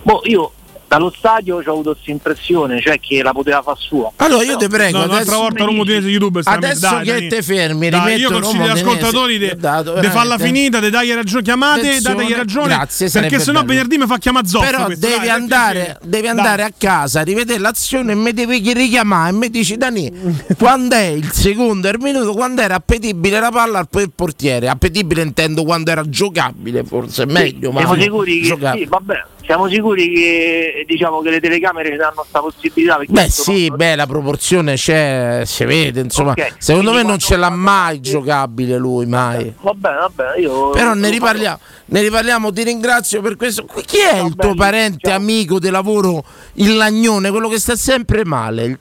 Boh, io dallo stadio ho avuto questa impressione, cioè che la poteva far sua. Allora io ti prego, No, adesso, volta Roma Udinese YouTube adesso dai, che Dani. te fermi, Dai, rimetto io consiglio agli ascoltatori di, di farla veramente. finita, di dargli ragione, chiamate, dategli ragione. grazie, perché sennò bello. venerdì mi fa chiamare Zoppo. Però questo, devi dai, andare, devi Dai. andare a casa, rivedere l'azione e mi devi richiamare e mi dici Dani, quando è il secondo e il minuto, quando era appetibile la palla al il portiere. Appetibile intendo quando era giocabile, forse è meglio, ma siamo sicuri che sì, vabbè, siamo sicuri che diciamo che le telecamere ci danno questa possibilità Beh sì, beh, la proporzione c'è, si vede, insomma, Ok, secondo me quindi non ce l'ha mai giocabile lui, mai. va bene, va bene, io Però ne riparliamo, ne riparliamo, ti ringrazio per questo. Chi è il tuo parente, amico di lavoro, il lagnone, quello che sta sempre male?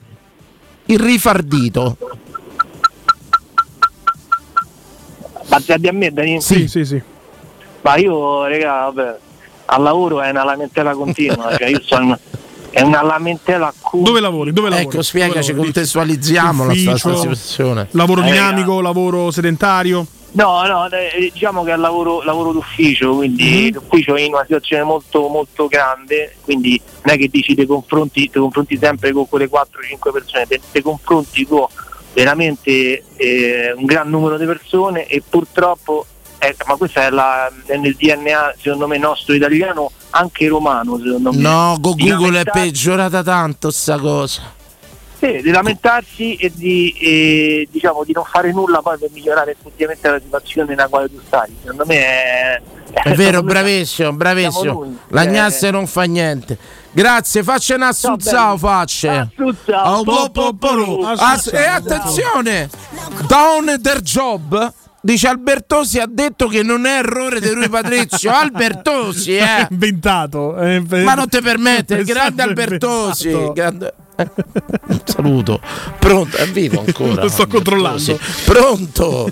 Il, rifardito. Bazzati a me, Dani? Sì, sì, sì. Ma io, raga, vabbè, al lavoro è una lamentela continua, cioè io sono è una lamentela continua. Dove lavori? Dove lavori? Ecco, spiegaci, contestualizziamo la sta- sta Ufficio, situazione. Lavoro Eh, dinamico, lavoro sedentario. No, no, eh, diciamo che è lavoro, lavoro d'ufficio, quindi l'ufficio è in una situazione molto molto grande, quindi non è che dici ti confronti, ti confronti sempre con quelle 4-5 persone, te, te confronti con veramente eh, un gran numero di persone e purtroppo, eh, ma questo è, la- è nel DNA secondo me nostro italiano, anche romano secondo me. No, con Google è peggiorata tanto sta cosa. sì, di lamentarsi e di, e, diciamo, di non fare nulla poi per migliorare effettivamente la situazione nella quale tu stai. Secondo me è, È vero, bravissimo, bravissimo. Siamo noi. La Eh. non fa niente. Grazie, faccia un assuzzao, facce. Assuzzao. E attenzione, down der job. Dice Albertosi ha detto che non è errore di Rui Patrizio. Albertosi, eh. inventato. è inve- Ma non ti permette, il è grande Albertosi. inventato. grande- un Saluto. Pronto, è vivo ancora. Lo sto controllando. Albertosi. Pronto?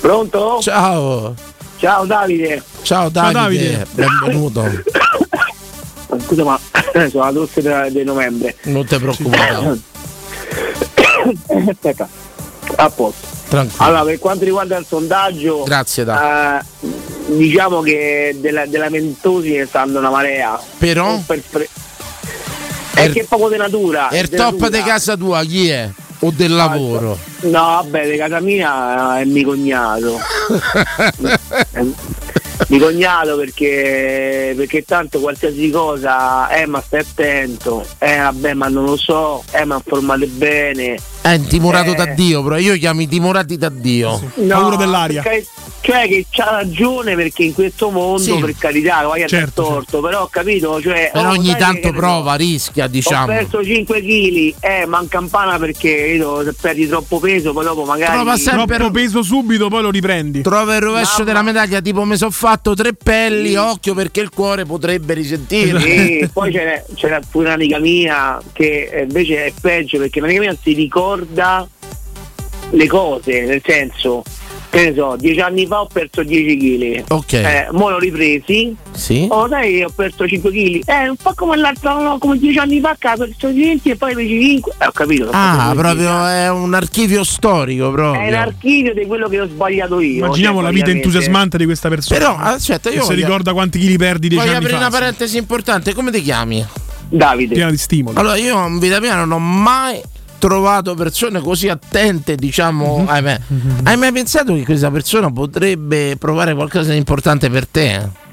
Pronto? Ciao. Ciao Davide. Ciao Davide, Davide. benvenuto. Scusa ma sono la tosse di novembre. Non ti preoccupare. Aspetta, a posto. Tranquillo. Allora, per quanto riguarda il sondaggio, Grazie, eh, diciamo che della, della Mentosi ne sta andando una marea. Però? Per pre- è che è poco di natura. E il della top di casa tua chi è? O del lavoro? No, vabbè, di casa mia è mio cognato. È mio cognato perché, perché tanto qualsiasi cosa, eh ma stai attento, eh vabbè ma non lo so, eh ma informate bene. È intimorato Eh. da Dio, però io chiamo i timorati da Dio. No, perché- Cioè che c'ha ragione perché in questo mondo, Sì. per carità, lo vai a Certo, torto, però ho capito, cioè, Però oh, ogni tanto che ne prova, rischia, Ho diciamo. perso 5 kg, eh, manca un pana perché vedo, se perdi troppo peso, poi dopo magari. Trova sempre Troppo peso subito, poi lo riprendi. Trova il rovescio della medaglia, tipo mi sono fatto tre pelli, occhio perché il cuore potrebbe risentire. Sì, poi c'è, c'è pure un'amica mia che eh, invece è peggio perché un'amica mia si ricorda le cose, nel senso, che ne so, dieci anni fa ho perso 10 kg. Ok. Eh, mo l'ho ripresi. Sì. Oh, sai, ho perso 5 kg. Eh, un po' come l'altro, no, come 10 anni fa che ho perso 20 e poi presi 5. Eh, ho capito. Ah, proprio è un archivio storico proprio. È l'archivio di quello che ho sbagliato io. Immaginiamo cioè, la vita entusiasmante di questa persona. Però, aspetta, io si voglio- ricorda quanti chili perdi dieci Voglio anni aprire fa. una parentesi importante, come ti chiami? Davide. Piena di stimoli. Allora, io in vita mia non ho mai trovato persone così attente, diciamo. Mhm. a me. Hai mai pensato che questa persona potrebbe provare qualcosa di importante per te?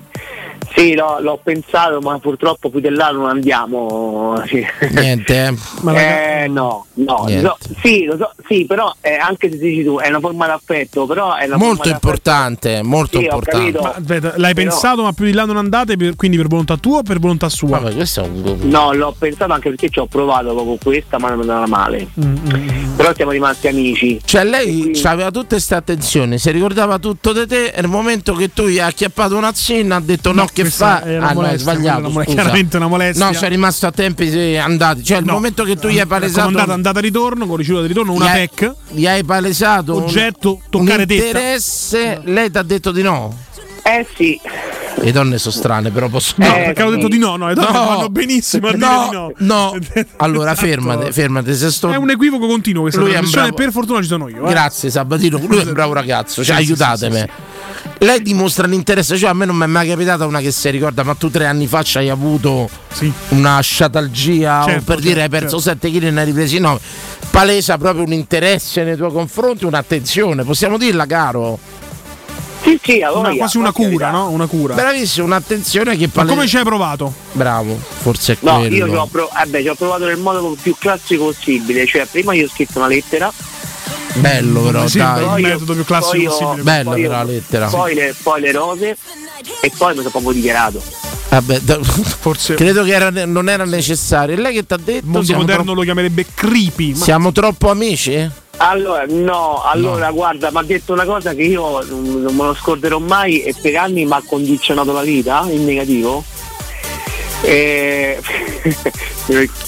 Sì, no, l'ho pensato, ma purtroppo più di là non andiamo. Sì. Niente. eh? Eh, no, no, Niente. so- sì, lo so, sì, però eh, anche se dici tu è una forma d'affetto, però è una Molto forma d'affetto- importante, molto Sì, importante. Ma aspetta, l'hai Però- pensato, ma più di là non andate, per- quindi per volontà tua o per volontà sua? Vabbè, questo è un No, l'ho pensato anche perché ci ho provato con questa, ma non è andata male. Però siamo rimasti amici. Cioè lei aveva tutte queste attenzioni, si ricordava tutto di te e nel momento che tu gli hai acchiappato una zinna ha detto no, che questa fa? è una Ah no, molestia, sbagliato. quella è una- scusa. chiaramente una molestia. No, sei rimasto a tempi sì, andati. Cioè il No. momento che tu gli hai palesato Andata, andata ritorno, con ricevuta di ritorno, una hai- PEC. gli hai palesato un- Oggetto, un toccare testa. interesse, lei ti ha detto di no. Eh sì, Le donne sono strane, però posso No, perché hanno detto di no, no, le donne vanno benissimo a dire no, di no. no. Allora Esatto. fermate, fermate. Se sto... È un equivoco continuo questa Lui è un trasmissione, bravo- per fortuna ci sono io. eh. Grazie Sabatino, lui è un bravo ragazzo, cioè Sì, sì, aiutatemi. sì, sì, Lei dimostra l'interesse, cioè a me non mi è mai capitata una che si ricorda, ma tu tre anni fa ci hai avuto una sciatalgia o Certo, per dire hai certo, perso 7 kg e ne hai ripresi 9. Palesa proprio un interesse nei tuoi confronti, un'attenzione, possiamo dirla caro? Sì, sì, a Una- quasi una cura, no? Una cura. Bravissimo, un'attenzione che Ma palesa. come ci hai provato? Bravo, forse è No, quello. io ci ho, prov- eh beh, ci ho provato nel modo più classico possibile, cioè prima io ho scritto una lettera, Bello però, Sì, dai. il metodo più classico poi io- possibile. Bella poi però la lettera. poi le, poi le rose e poi mi sono proprio dichiarato. Vabbè, da- Forse credo che era- non era necessario. E lei che ti ha detto? il mondo siamo moderno troppo- lo chiamerebbe creepy. Ma Siamo troppo amici? Allora, no, allora guarda, mi ha detto una cosa che io non, non me lo scorderò mai e per anni mi ha condizionato la vita in negativo. E...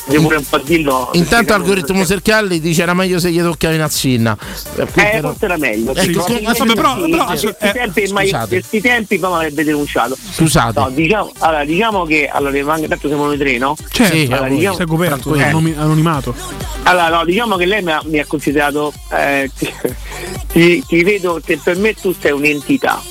devo pure un po' dirlo. Intanto algoritmo Sercalli dice era meglio se gli toccavi una zinna. Cui Eh, però- forse era meglio. Ecco, Sì, com- sì, sì, però- sì, però- in questi eh, tempi, ma questi tempi poi mi avrebbe denunciato. Scusate. No, diciamo, allora, diciamo che allora tanto siamo noi tre, no? Certo, Sì, allora, diciamo, sei coperto, eh, anonimato. allora, no, diciamo che lei mi ha, mi ha considerato eh, ti, ti- ti vedo che per me tu sei un'entità.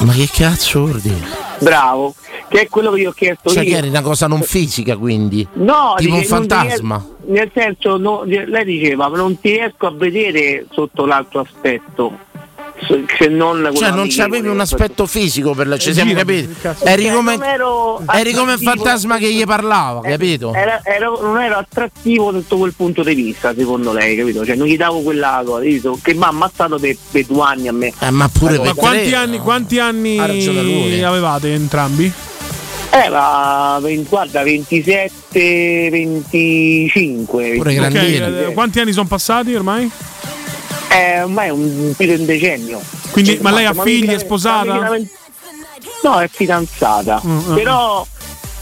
Ma che cazzo dire? Bravo, che è quello che io ho chiesto Cioè io. che eri una cosa non fisica quindi? No, tipo un dice- ti fantasma. ries- nel senso, no, lei diceva, non ti riesco a vedere sotto l'altro aspetto. Se- Se non Cioè non c'avevi un aspetto fisico per la ci siamo capiti? che. Eri come, eri come il fantasma che gli parlava, capito? Era- ero- non ero attrattivo sotto quel punto di vista, secondo lei, capito? Cioè non gli davo quella cosa, capito? Che mi ha ammazzato per, per due anni a me. Eh, ma pure Ma quanti tre, anni, quanti anni avevate entrambi? Ven- guarda, 27, 25. Pure 25. Ok, eh, quanti anni sono passati ormai? Eh, ormai è un più di un decennio. Quindi, ma lei ha Ma figli, è sposata? ma No, è fidanzata. Mm, mm. Però,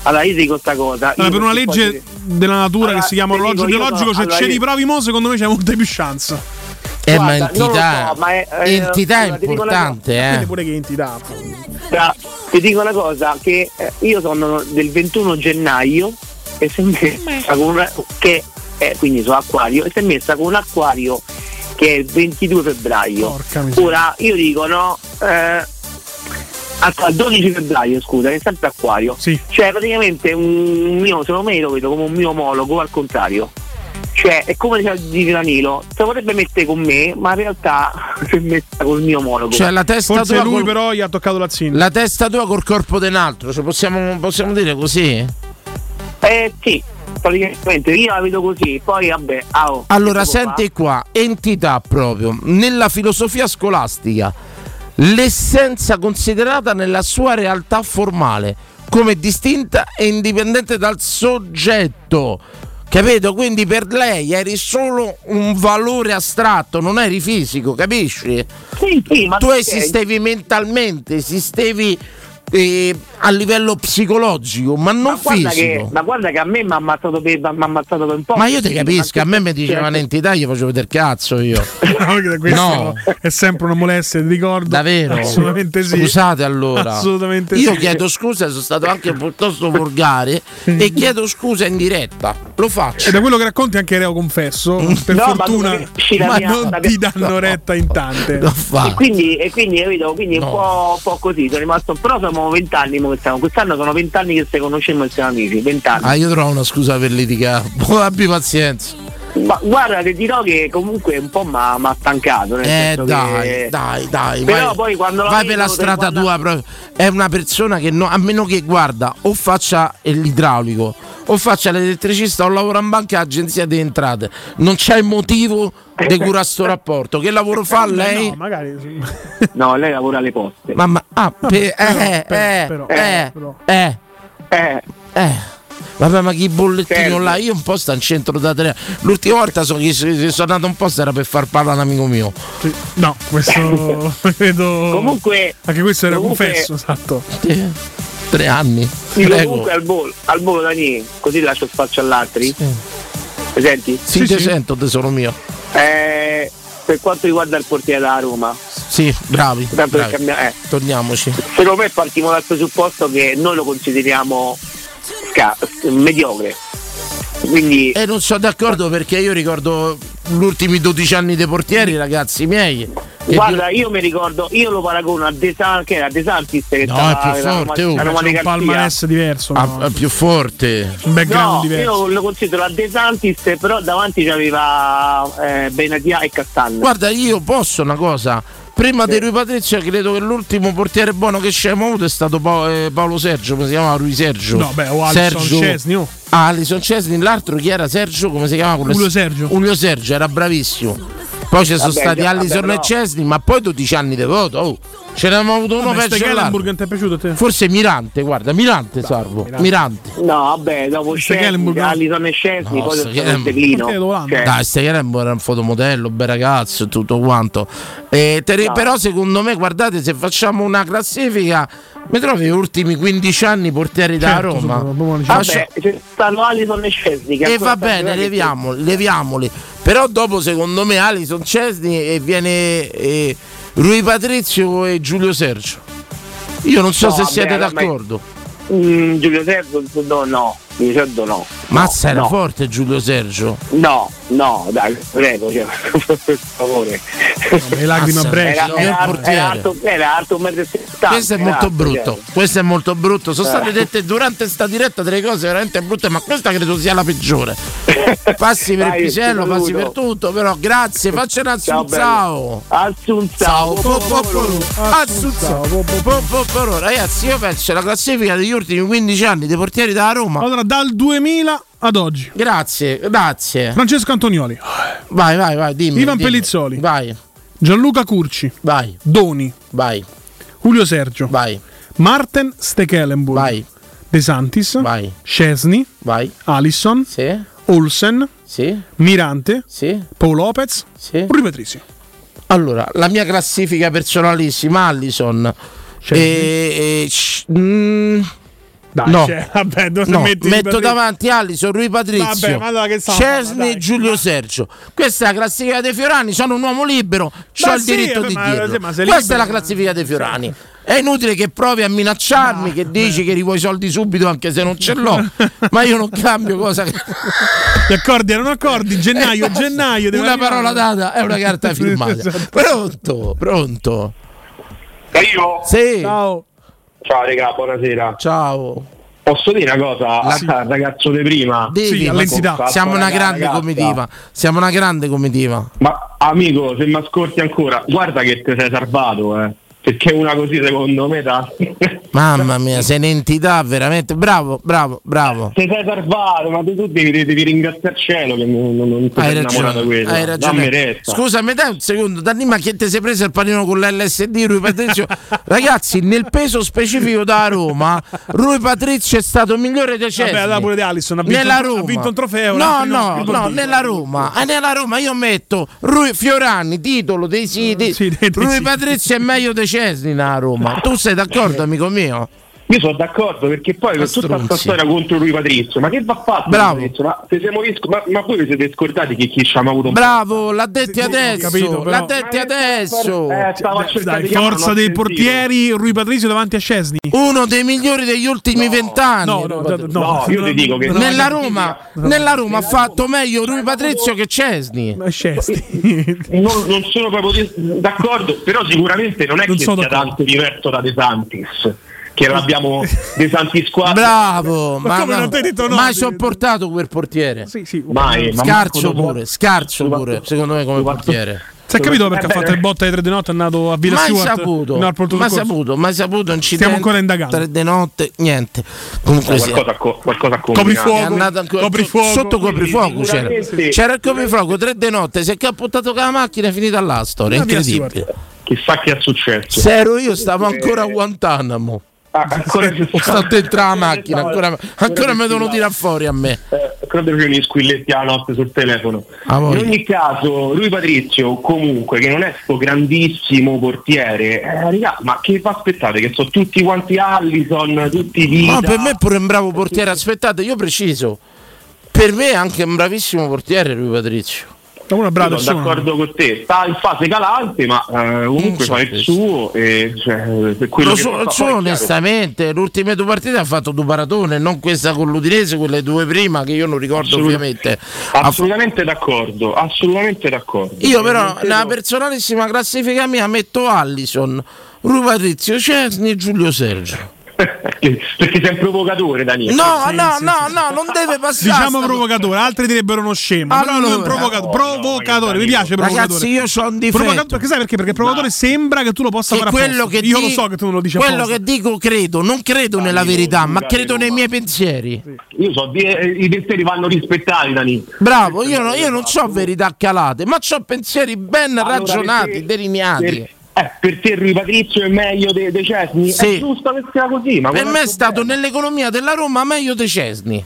allora io dico questa cosa. Allora, per una legge della natura Allora, che si chiama orologio biologico, se allora, ce io- li provi mo, secondo me c'è molte più chance. Eh, ma Guarda, lo entità, so, ma è- eh, entità una importante, Quindi eh. pure che entità. Tra- ti dico una cosa, che eh, io sono del 21 gennaio e si è messa con una, che eh, quindi sono acquario e si è messa con un acquario che è il 22 febbraio. Ora io dico no, eh, al 12 febbraio scusa, è sempre acquario. Sì. Cioè praticamente un mio, secondo me lo vedo come un mio omologo al contrario. Cioè è come diceva Gigi Danilo, si potrebbe mettere con me, ma in realtà si è messa col mio omologo. Cioè la testa Forse tua lui col- però gli ha toccato la zinna. La testa tua col corpo di un altro, cioè possiamo, possiamo dire così? Eh sì, praticamente io la vedo così, poi vabbè, oh, Allora, devo senti qua, entità proprio. Nella filosofia scolastica, l'essenza considerata nella sua realtà formale, come distinta e indipendente dal soggetto. Capito? Quindi per lei eri solo un valore astratto, non eri fisico, capisci? Sì, sì, ma tu esistevi mentalmente, esistevi eh, a livello psicologico, ma non ma guarda, che, fisico. ma guarda che a me mi ha ammazzato ammazzato per un po'. Ma io ti capisco, a me mi anche- dicevano entità, io facevo vedere cazzo io. No, è sempre una molestia, ti ricordo. Davvero? Assolutamente sì. Scusate allora. Assolutamente Io sì. chiedo scusa, sono stato anche piuttosto volgare e chiedo scusa in diretta. Lo faccio. E da quello che racconti anche reo confesso, per No, ma fortuna, ma mia- non la ti mia- danno no. retta in tante. E quindi, e quindi, capito? Quindi No. un, po', un po' così, sono rimasto, però siamo vent'anni quest'anno sono vent'anni che ci conosciamo e siamo amici, vent'anni. Ah, io trovo una scusa per litigare. Abbi pazienza. Ma guarda, ti dirò che comunque un po' mi ha stancato. Eh dai, che- dai, dai. Però vai, poi quando la vai vedo, per la strada guarda- tua. È una persona che no- a meno che guarda o faccia l'idraulico o faccia l'elettricista o lavora in banca agenzia di entrate. Non c'è motivo di curare sto rapporto. Che lavoro fa lei? No, magari sì. No, lei lavora alle poste. Mamma, ah, pe- però, eh, però, eh, però, eh, però. eh, Eh, eh. Vabbè, ma chi bollettino Certo. là? Io un po' sto in centro da tre. L'ultima volta so che se- sono andato un po' era per far parlare a un amico mio. Sì. No, questo credo. Comunque, Anche questo era comunque- confesso, esatto. Eh, Tre anni. dico Prego. comunque al volo, al volo Dani, così lascio spazio agli altri. Mi senti? Sì, Sì, te sì. sento, tesoro mio. Eh, per quanto riguarda il portiere della Roma, Sì. Sì, bravi. Bravi. cambiare- eh. Torniamoci. Secondo me partiamo dal presupposto che noi lo consideriamo sca- mediocre. Quindi E non sono d'accordo perché io ricordo gli ultimi 12 anni dei portieri, ragazzi miei. che Guarda, io mi ricordo, io lo paragono a De, San- che era De Santis che No, stava è più forte, Roma- oh. C'è di un palmarès diverso. Ah, no? è più forte. Un background No, diverso. io lo considero a De Santis, però davanti c'aveva eh, Benatia e Castan. Guarda, io posso una cosa. Prima di Rui Patrizio credo che l'ultimo portiere buono che ci abbiamo avuto è stato eh, Paolo Sergio, come si chiamava Rui Sergio? No, beh, o Alisson Szczesny, oh. Ah, Alison Cesni, l'altro chi era Sergio? Come si chiamava? Julio Sergio. Julio Sergio, era bravissimo. Poi ci sono Vabbè, stati Allison vabbè, e no. Cesni, ma poi 12 anni di voto. Oh. Ce ne avevamo avuto uno Vabbè, non ti è piaciuto te? Forse Mirante, guarda, Mirante salvo. Mirante. No, vabbè, dopo no. Allison e Scesni, No, poi c'è d'Olanda? Cioè, Dai, Stekelenburg era un fotomodello, bel ragazzo, tutto quanto. Eh, te- No. Però secondo me, guardate, se facciamo una classifica, mi trovi gli ultimi 15 anni portieri da Certo, Roma. sono Vabbè, c'è stato Allison e Scesni. che E va bene, giocando leviamoli. Però dopo secondo me Alison Cesni e viene eh, Rui Patrizio e Giulio Sergio. Io non so No, se vabbè, siete d'accordo. Mm, Giulio Sergio no, no, Sergio no. Mazza era no. forte Giulio Sergio. No, no, dai, prego, cioè, per favore. Le lacrime a Brescia. Era, era, alto, era alto 1,70 m. Questo è molto brutto, questo è molto brutto. Sono Eh. state dette durante sta diretta delle cose veramente brutte, ma questa credo sia la peggiore. Passi per Dai, il pisello, passi per tutto, però grazie, faccia un Ciao, assunzao. Assunzao. Ragazzi, io penso la classifica degli ultimi 15 anni dei portieri da Roma. Dal 2000 ad oggi. Grazie, grazie. Francesco Antonioli, Vai, vai, vai, dimmi. Ivan dimmi. Pellizzoli. Vai, Gianluca Curci, vai, Doni, vai, Julio Sergio, vai, Marten Stekelenburg, vai, De Santis, vai, Scesni, vai. Alisson, Sì, Olsen, sì, Mirante, sì, Paul Lopez, sì. Rui Patrizio. Allora, la mia classifica personalissima, Allison. Scesni? E, e- sc- mm, Dai, No. cioè, vabbè, no, metti metto Patrizio? davanti Allison, Rui Patrizio, Vabbè, Cesni e. Giulio Sergio. Questa è la classifica dei Fiorani. Sono un uomo libero, ho il sì, diritto di ma- dirlo. ma sei Questa è la libero. classifica dei Fiorani. È inutile che provi a minacciarmi, che dici che rivuoi i soldi subito anche se non ce l'ho. ma io non cambio cosa che. Gli accordi erano accordi, gennaio, gennaio. deve Una arrivare. parola data è una carta firmata. Esatto. Pronto, pronto. Io? Sì. Ciao. Ciao regà, buonasera. Ciao. Posso dire una cosa al ragazzo di prima? Devi, Sì, all'entità. Siamo una grande ragazza. comitiva. Siamo una grande comitiva. Ma amico, se mi ascolti ancora, guarda che ti sei salvato, eh. Perché una così secondo me da... Mamma mia, sei un'entità veramente. Bravo, bravo, bravo. Ti sei salvato, ma tu, tu devi, devi ringraziare il cielo che non, non, non ti Hai sei innamorato ragione, quello. hai ragione. Scusami, dai un secondo, Danni, ma che ti sei preso il panino con l'LSD, Rui Patrizio? Ragazzi, nel peso specifico da Roma, Rui Patrizio è stato migliore dei Cesni. Vabbè, là pure di Alisson ha vinto, nella Roma. ha vinto un trofeo. No, l'altro no, no, nella Roma. Eh, nella Roma io metto Rui Fiorani, titolo dei siti. Sì, Rui. Patrizio è meglio dei Cesni nella Roma. Tu sei d'accordo, amico mio? Io sono d'accordo perché poi con tutta questa storia contro Rui Patrizio, ma che va fatto? Bravo. Patrizio? Ma, se siamo ris- ma, ma voi vi siete scordati che chi ci ha avuto un Bravo, l'ha detto adesso. capito, l'ha detto adesso. Eh, cercare Dai, forza dei sentito. portieri, Rui Patrizio davanti a Scesni. Uno dei migliori degli ultimi vent'anni. No, no, no, no, No, io ti dico che- nella no, Roma, nella Roma ha fatto meglio Rui Patrizio che Cesni. ma Scesni. Non, non sono proprio d'accordo, però sicuramente non è Non che sia tanto diverso da De Santis, che l'abbiamo De Santis squadra. Bravo, Ma ma, come no, non ti hai detto no? mai sopportato quel portiere. Sì, sì. Mai, ma Scarso manco dopo- pure, scarso pure, secondo me come portiere. Si è capito perché Eh ha fatto beh, il botta alle tre di notte, è andato a Villa Mai Stewart. saputo, no, mai saputo, mai saputo incidente. Stiamo ancora indagando. Tre di notte, niente. Comunque sia. qualcosa, a co- qualcosa. Coprifuoco. È andato ancora Coprifuoco. sotto coprifuoco c'era. C'era il coprifuoco tre di notte, si è cappottato con la macchina è finita là la storia, Ma incredibile. Chissà che è successo. Se ero io stavo ancora a Guantanamo. Ah, ancora Sto dentro la macchina, ancora, ancora mi devono tirare fuori a me. Eh, credo che gli squilletti alla notte sul telefono. Ah, In ogni caso, lui Patrizio, comunque, che non è sto grandissimo portiere, eh, raga, ma che vi aspettate? Che sono tutti quanti Allison, tutti Vida. Ma per me è pure un bravo portiere. Aspettate, io preciso. Per me è anche un bravissimo portiere lui Patrizio. Una brava sono d'accordo con te, sta in fase calante, ma eh, comunque fa il suo e cioè, Lo so, fa, chiaro. onestamente, le ultime due partite ha fatto due maratone, non questa con l'Udinese, quelle due prima che io non ricordo Assolut- ovviamente. Assolutamente d'accordo, assolutamente d'accordo. Io però Non credo- nella personalissima classifica mia metto Allison, Rui Patrizio Cesni e Giulio Sergio. Perché sei un provocatore, Daniele. No, Sì, no, sì, no, sì. no, non deve passare. Diciamo provocatore, altri direbbero uno scemo. però lui è un Allora, provocato- no, provocatore, mi piace provocatore. Ragazzi, io c'ho un difetto. Provocato- perché sai perché? Perché il provocatore sembra che tu lo possa Che fare quello apposta. che Io lo di- so che tu non lo dici Quello apposta. che dico credo, non credo nella verità, ma credo nei miei pensieri. Io so, di- eh, i pensieri vanno rispettati, Dani. Bravo, io, no- io non ho verità calate, ma ho pensieri ben Allora, ragionati, delineati. Per, eh, per te Rui Patrizio è meglio dei de Cesni? Sì. È giusto che sia così, ma per me è stato nell'economia della Roma meglio De Cesni.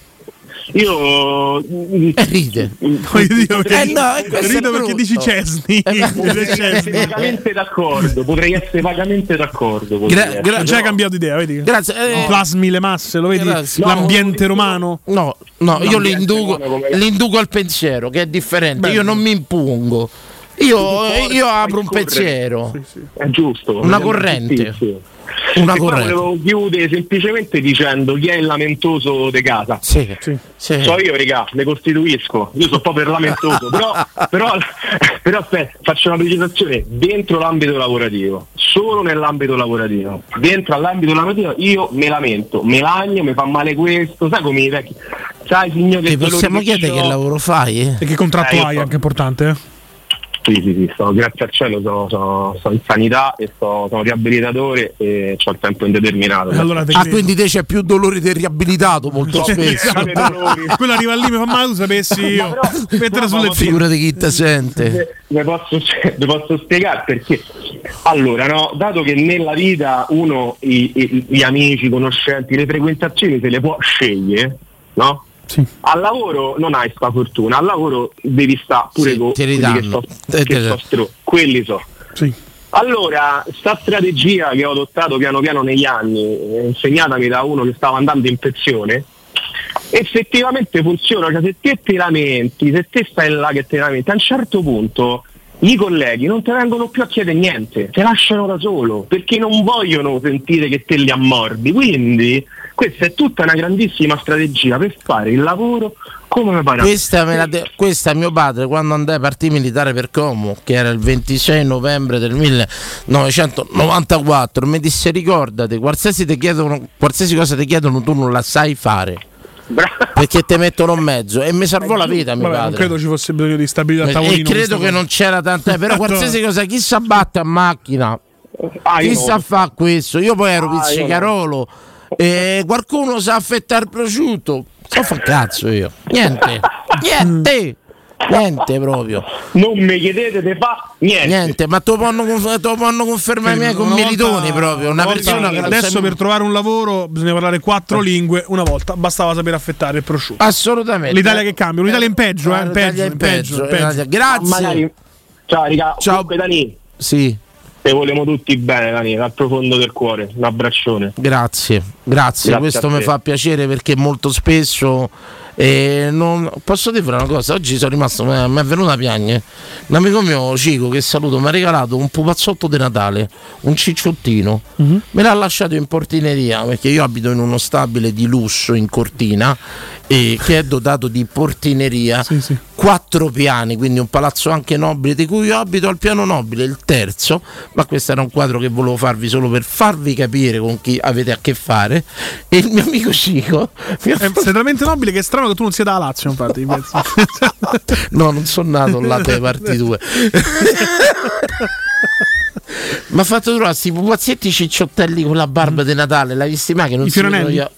Io E ride. Io dico perché, Eh no, rido perché dici Cesni. potrei essere vagamente d'accordo, potrei essere vagamente d'accordo. Gra- gra- Già hai cambiato idea, vedi? Grazie. eh, Plasmi le masse, lo vedi? Grazie. L'ambiente romano. No, no, io l'induco, l'induco al pensiero, che è differente. Bello. Io non mi impungo. Io, Fai io apro un pensiero, È giusto. una è corrente. giustissimo. Una E corrente. volevo chiudere semplicemente dicendo chi è il lamentoso de casa. Sì, Sì. sì. So io, regà, ne costituisco. Io sono proprio lamentoso. però, però, però aspetta, faccio una precisazione. Dentro l'ambito lavorativo, solo nell'ambito lavorativo. Dentro all'ambito lavorativo io me lamento, me lagno, mi fa male questo, sai come i vecchi. Sai signore Ti che dolore possiamo che chiedere che lavoro fai? eh? E che contratto Eh, hai? Anche importante. Sì, sì, sì, sto, grazie al cielo sono, sono- sono in sanità e sto- sono riabilitatore e ho il tempo indeterminato. Allora te Ah, credo. quindi te c'è più dolore del riabilitato molto spesso. Esatto. Quello arriva lì, mi fa male, tu sapessi io. Mettere sul lettino. Figurati chi te sente. Vi posso, posso spiegare perché? Allora, no, dato che nella vita uno i- i- gli amici, i conoscenti, le frequentazioni se le può scegliere, no? Sì. Al lavoro non hai sta fortuna, al lavoro devi stare pure Sì, con quelli che so, che te- so stro- quelli so. Sì. Allora, sta strategia che ho adottato piano piano negli anni, eh, insegnatami da uno che stava andando in pensione, effettivamente funziona, cioè se te ti lamenti, se te stai là che ti lamenti, a un certo punto i colleghi non ti vengono più a chiedere niente, ti lasciano da solo, perché non vogliono sentire che te li ammorbi, quindi questa è tutta una grandissima strategia per fare il lavoro come mi pare. a. Questa, me la de- questa mio padre quando andai partì militare per Como, che era il 26 novembre del 1994, mi disse ricordati, qualsiasi, chiedono, qualsiasi cosa ti chiedono tu non la sai fare. Perché ti mettono in mezzo e mi salvò la vita mio Vabbè, non padre. credo ci fosse bisogno di stabilità a E tavolino. credo che non c'era tanta, però qualsiasi cosa, chi si abbatte a macchina, Ah, chi no. sa fare questo? Io poi ero Ah, io no. Pizzicarolo, e qualcuno sa affettare il prosciutto, so fa cazzo io, niente, niente, niente proprio. Non mi chiedete di fa niente. Niente, ma te lo possono, conf- confermare i miei Una commilitoni proprio. Una volta- persona che adesso per trovare un lavoro bisogna parlare quattro lingue. Una volta bastava sapere affettare il prosciutto. Assolutamente. L'Italia che cambia, un'Italia in peggio, eh, in L'Italia peggio, in in peggio, in peggio. Grazie. Magari- Ciao, raga. Ciao. Dani, Sì, te volemo tutti bene, Dani, dal profondo del cuore. Un abbraccione. grazie, grazie. Grazie Questo mi fa piacere perché molto spesso. Eh, non... Posso dire una cosa? Oggi sono rimasto, mi è mi è venuto a piagne. Un amico mio, Cico, che saluto, mi ha regalato un pupazzotto di Natale, un cicciottino. Mhm. Me l'ha lasciato in portineria perché io abito in uno stabile di lusso in Cortina e che è dotato di portineria, quattro piani, quindi un palazzo anche nobile di cui io abito al piano nobile, il terzo, ma questo era un quadro che volevo farvi solo per farvi capire con chi avete a che fare e il mio amico Cico mi ha Eh, sei talmente nobile che è strano che tu non sia da Lazio, infatti. No, non sono nato là dai parti due. Mi ha fatto trovare questi pupazzetti cicciottelli con la barba di Natale, l'hai visti mai? Che non I si vedono io-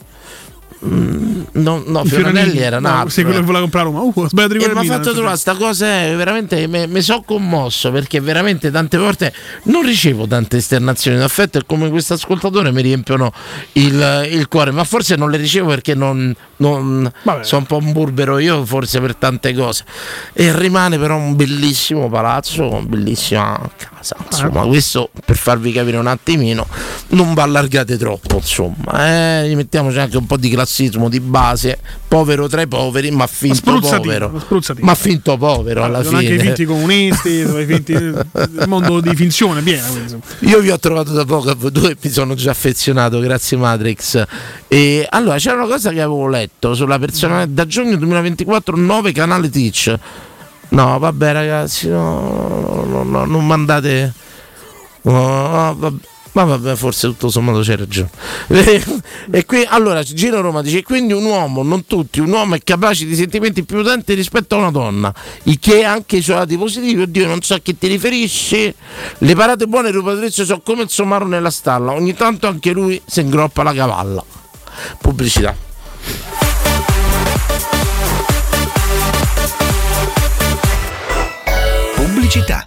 Mm, no, no, I Fioranelli era no, nato. Sì, quello che voleva comprare Roma. Uh, sbagliato di mi ha fatto trovare sta cosa, eh, veramente mi sono commosso perché veramente tante volte non ricevo tante esternazioni d'affetto e come questo ascoltatore mi riempiono il, il cuore, ma forse non le ricevo perché non, non, sono un po' un burbero io forse per tante cose. E rimane però un bellissimo palazzo, una bellissima casa. Insomma, questo per farvi capire un attimino, non va allargate troppo, insomma. Eh, mettiamoci anche un po' di classismo di base, povero tra i poveri, ma finto spruzzatino, povero. ma. Ma finto povero alla Sono fine. anche i finti comunisti, i finti- il mondo di finzione quindi, insomma. Io vi ho trovato da poco a voi due e mi sono già affezionato, grazie Matrix. E allora c'era una cosa che avevo letto sulla personalità da giugno 2024 9 canale Twitch. No, vabbè ragazzi, no, no, no, non mandate vabbè. Ma vabbè, forse tutto sommato c'è ragione. e qui, allora, Gino Roma dice: Quindi un uomo, non tutti, un uomo è capace di sentimenti più potenti rispetto a una donna, il che ha anche i suoi lati positivi. Oddio, non so a chi ti riferisci. Le parate buone di Patrizio sono come il somaro nella stalla. Ogni tanto anche lui si ingroppa la cavalla. Pubblicità. Pubblicità.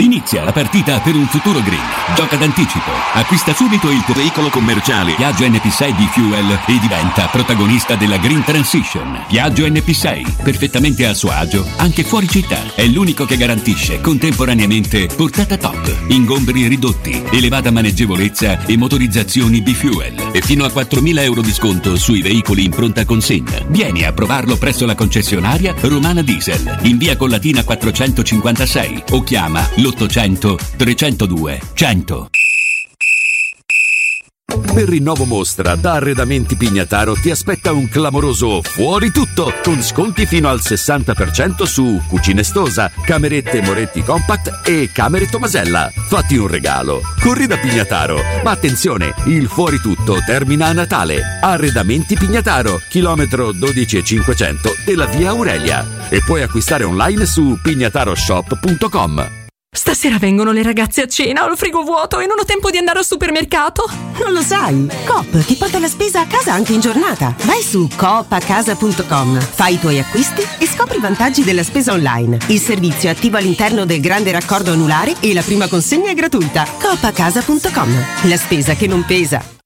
Inizia la partita per un futuro green. Gioca d'anticipo. Acquista subito il tuo veicolo commerciale Piaggio NP6 di Fuel e diventa protagonista della Green Transition. Piaggio NP6, perfettamente a suo agio, anche fuori città. È l'unico che garantisce contemporaneamente portata top, ingombri ridotti, elevata maneggevolezza e motorizzazioni B-Fuel. E fino a 4.000 euro di sconto sui veicoli in pronta consegna. Vieni a provarlo presso la concessionaria Romana Diesel, in via Collatina 456 o chiama l'800 302 100. Per rinnovo mostra da Arredamenti Pignataro ti aspetta un clamoroso fuori tutto con sconti fino al 60% su cucine Stosa, camerette Moretti Compact e camere Tomasella. Fatti un regalo. Corri da Pignataro. Ma attenzione, il fuori tutto termina a Natale. Arredamenti Pignataro, chilometro 12500 della via Aurelia. E puoi acquistare online su pignataroshop.com. Stasera vengono le ragazze a cena, ho il frigo vuoto e non ho tempo di andare al supermercato. Non lo sai? Coop ti porta la spesa a casa anche in giornata. Vai su coopacasa.com, fai i tuoi acquisti e scopri i vantaggi della spesa online. Il servizio è attivo all'interno del grande raccordo anulare e la prima consegna è gratuita. coopacasa.com, la spesa che non pesa.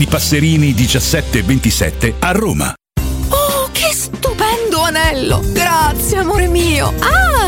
Giovanni Passerini 1727 a Roma. Oh, che stupendo anello! Grazie, amore mio! Ah,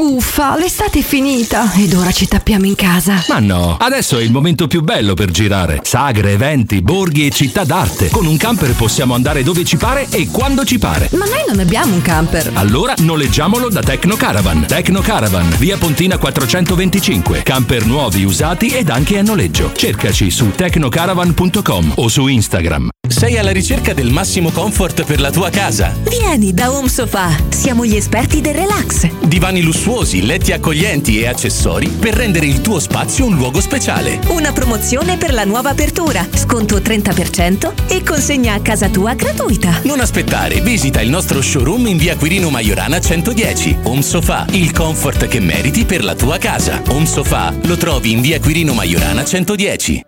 Uffa, l'estate è finita ed ora ci tappiamo in casa. Ma no, adesso è il momento più bello per girare. Sagre, eventi, borghi e città d'arte. Con un camper possiamo andare dove ci pare e quando ci pare. Ma noi non abbiamo un camper. Allora noleggiamolo da Tecno Caravan. Tecno Caravan, via Pontina 425. Camper nuovi, usati ed anche a noleggio. Cercaci su tecnocaravan.com o su Instagram. Sei alla ricerca del massimo comfort per la tua casa. Vieni da Home Sofa, siamo gli esperti del relax. Divani lussuosi, letti accoglienti e accessori per rendere il tuo spazio un luogo speciale. Una promozione per la nuova apertura, sconto 30% e consegna a casa tua gratuita. Non aspettare, visita il nostro showroom in via Quirino Maiorana 110. Home Sofa, il comfort che meriti per la tua casa. Home Sofa lo trovi in via Quirino Maiorana 110.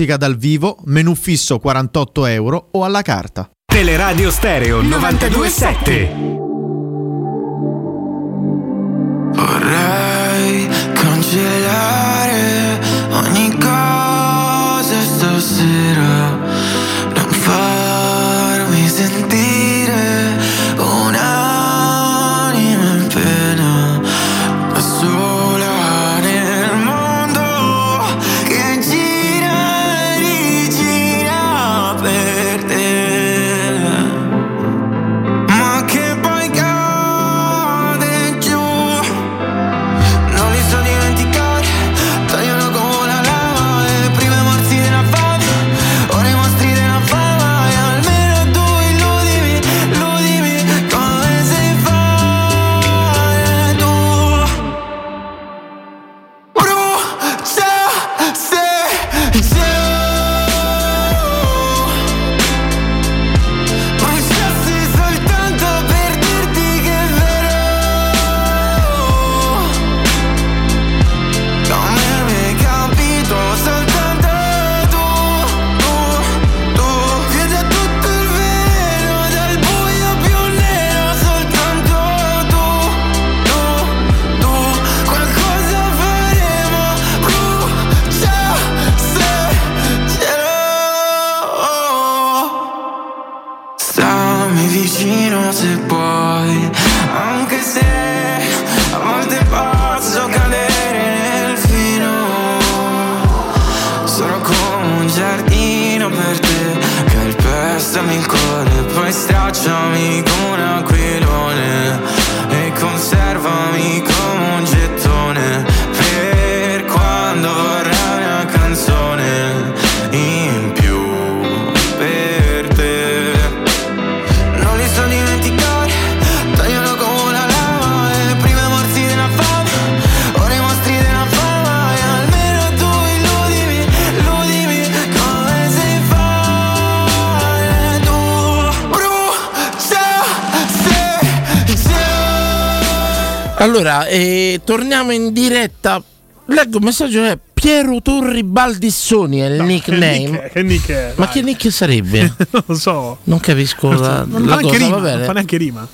dal vivo, menù fisso 48 euro o alla carta. Teleradio Stereo 927. Vorrei cancellare ogni cosa stasera, Allora, eh, torniamo in diretta. Leggo un messaggio che è Piero Torri Baldissoni è il No, nickname. Che nick è? Che nick è? Ma che nick sarebbe? non lo so. Non capisco la, Non la fa neanche cosa, rima, va bene. non fa neanche rima.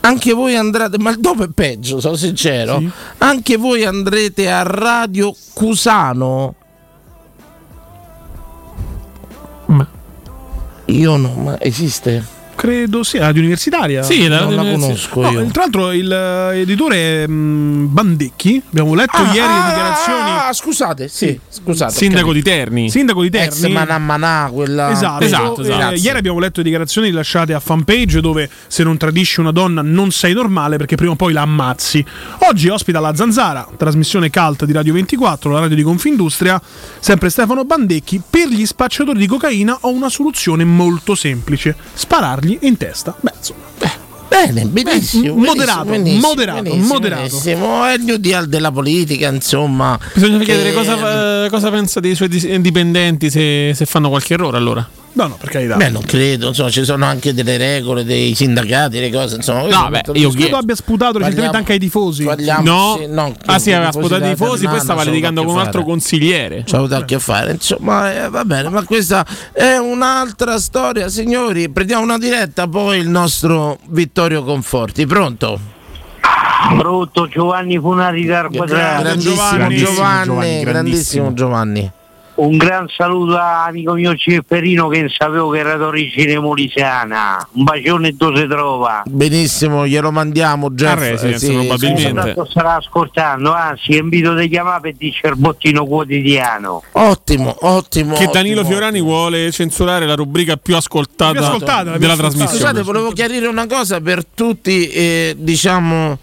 Anche voi andrete, ma dopo è peggio, sono sincero. Anche voi andrete a Radio Cusano. Ma io no, ma esiste? Credo sia radio universitaria. Sì, la Non la conosco No, io. Tra l'altro il eh, editore mm, Bandecchi. Abbiamo letto Ah, ieri le ah, dichiarazioni. Ah, scusate, sì, scusate. Sindaco di Terni. Sindaco di Terni. Ex Manà quella Esatto, Esatto, Eh, esatto. ieri abbiamo letto le dichiarazioni rilasciate a fanpage dove se non tradisci una donna non sei normale perché prima o poi la ammazzi. Oggi ospita la Zanzara, trasmissione cult di Radio 24, la radio di Confindustria, sempre Stefano Bandecchi. Per gli spacciatori di cocaina ho una soluzione molto semplice: sparargli in testa. Beh, insomma. Bene, benissimo. moderato, benissimo, moderato, benissimo, moderato. benissimo. È il New Deal della politica, insomma. Bisogna che- chiedere cosa, eh, cosa pensa dei suoi dipendenti se, se fanno qualche errore allora. No, no, per carità. Beh, non credo, insomma, ci sono anche delle regole dei sindacati, le cose, insomma. No, beh, io Credo abbia sputato recentemente anche ai tifosi. Parliamo, No. sì, no, Ah, sì, aveva sputato i della tifosi, poi stava litigando con un che altro consigliere. C'ha avuto a che fare, insomma, eh, va bene, ma questa è un'altra storia, signori. Prendiamo una diretta, poi il nostro Vittorio Conforti. Pronto? Pronto Giovanni Funari dal quadrato. Grandissimo Giovanni, grandissimo Giovanni. Un gran saluto all'amico mio Cefferino che sapevo che era d'origine molisana. Un bacione e dove si trova. Benissimo, glielo mandiamo Jeff. A Residence, eh, probabilmente. Tanto starà ascoltando, anzi invito di chiamare e dice il bottino quotidiano. Ottimo, ottimo. Che ottimo. Danilo Fiorani vuole censurare la rubrica più ascoltata, Più ascoltata, della ascoltata. trasmissione. Scusate, volevo chiarire una cosa per tutti, eh, diciamo,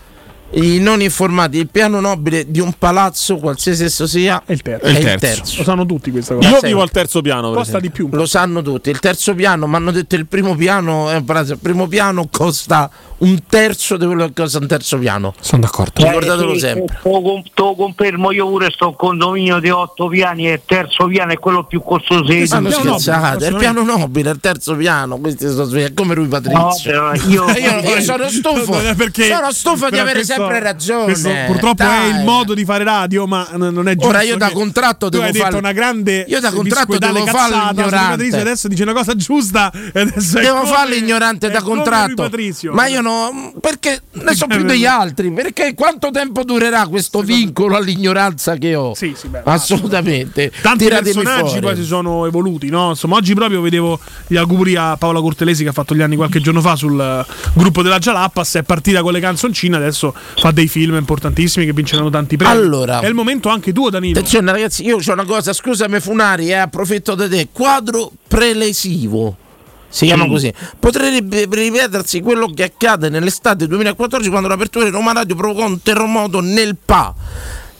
i non informati. Il piano nobile di un palazzo, qualsiasi esso sia, è il terzo. È il terzo. Lo sanno tutti questa cosa. Io Sì. vivo al terzo piano. Costa esempio. di più. Lo sanno tutti. Il terzo piano, mi hanno detto il primo piano, è un palazzo, il primo piano costa un terzo di quello che costa un terzo piano. Sono d'accordo. Ricordatelo Eh, sempre. Te lo te lo confermo, io pure sto in condominio di otto piani e il terzo piano è quello più costoso Ma non scherzate, è il piano nobile, il terzo piano. Questi sono svegli, è come lui Patrizio. No, io- io, sono stufo. Non è perché- sono stufo di avere questo- sempre ragione. questo purtroppo è Dai. il modo di fare radio, ma non è giusto. Ora io da contratto tu devo hai detto fare- una grande io da contratto devo farlo cazzata su ignorante. Patrizio, adesso dice una cosa giusta e adesso è Devo come- farlo ignorante è da contratto. Ma io no, perché ne so più degli altri. Perché quanto tempo durerà questo vincolo all'ignoranza che ho? Sì, sì, beh, Assolutamente. Tanti Tiratemi personaggi fuori. poi si sono evoluti, no? Insomma, oggi proprio vedevo gli auguri a Paola Cortelesi che ha fatto gli anni qualche giorno fa sul eh, gruppo della Jalappas, è partita con le canzoncine, adesso fa dei film importantissimi che vinceranno tanti premi. Allora. è il momento anche tuo Danilo. Attenzione ragazzi, io ho una cosa, scusami Funari, eh, approfitto di te. Quadro prelesivo. Si chiama Sì. così. Potrebbe ripetersi quello che accade nell'estate 2014 quando l'apertura di Roma Radio provocò un terremoto nel PA.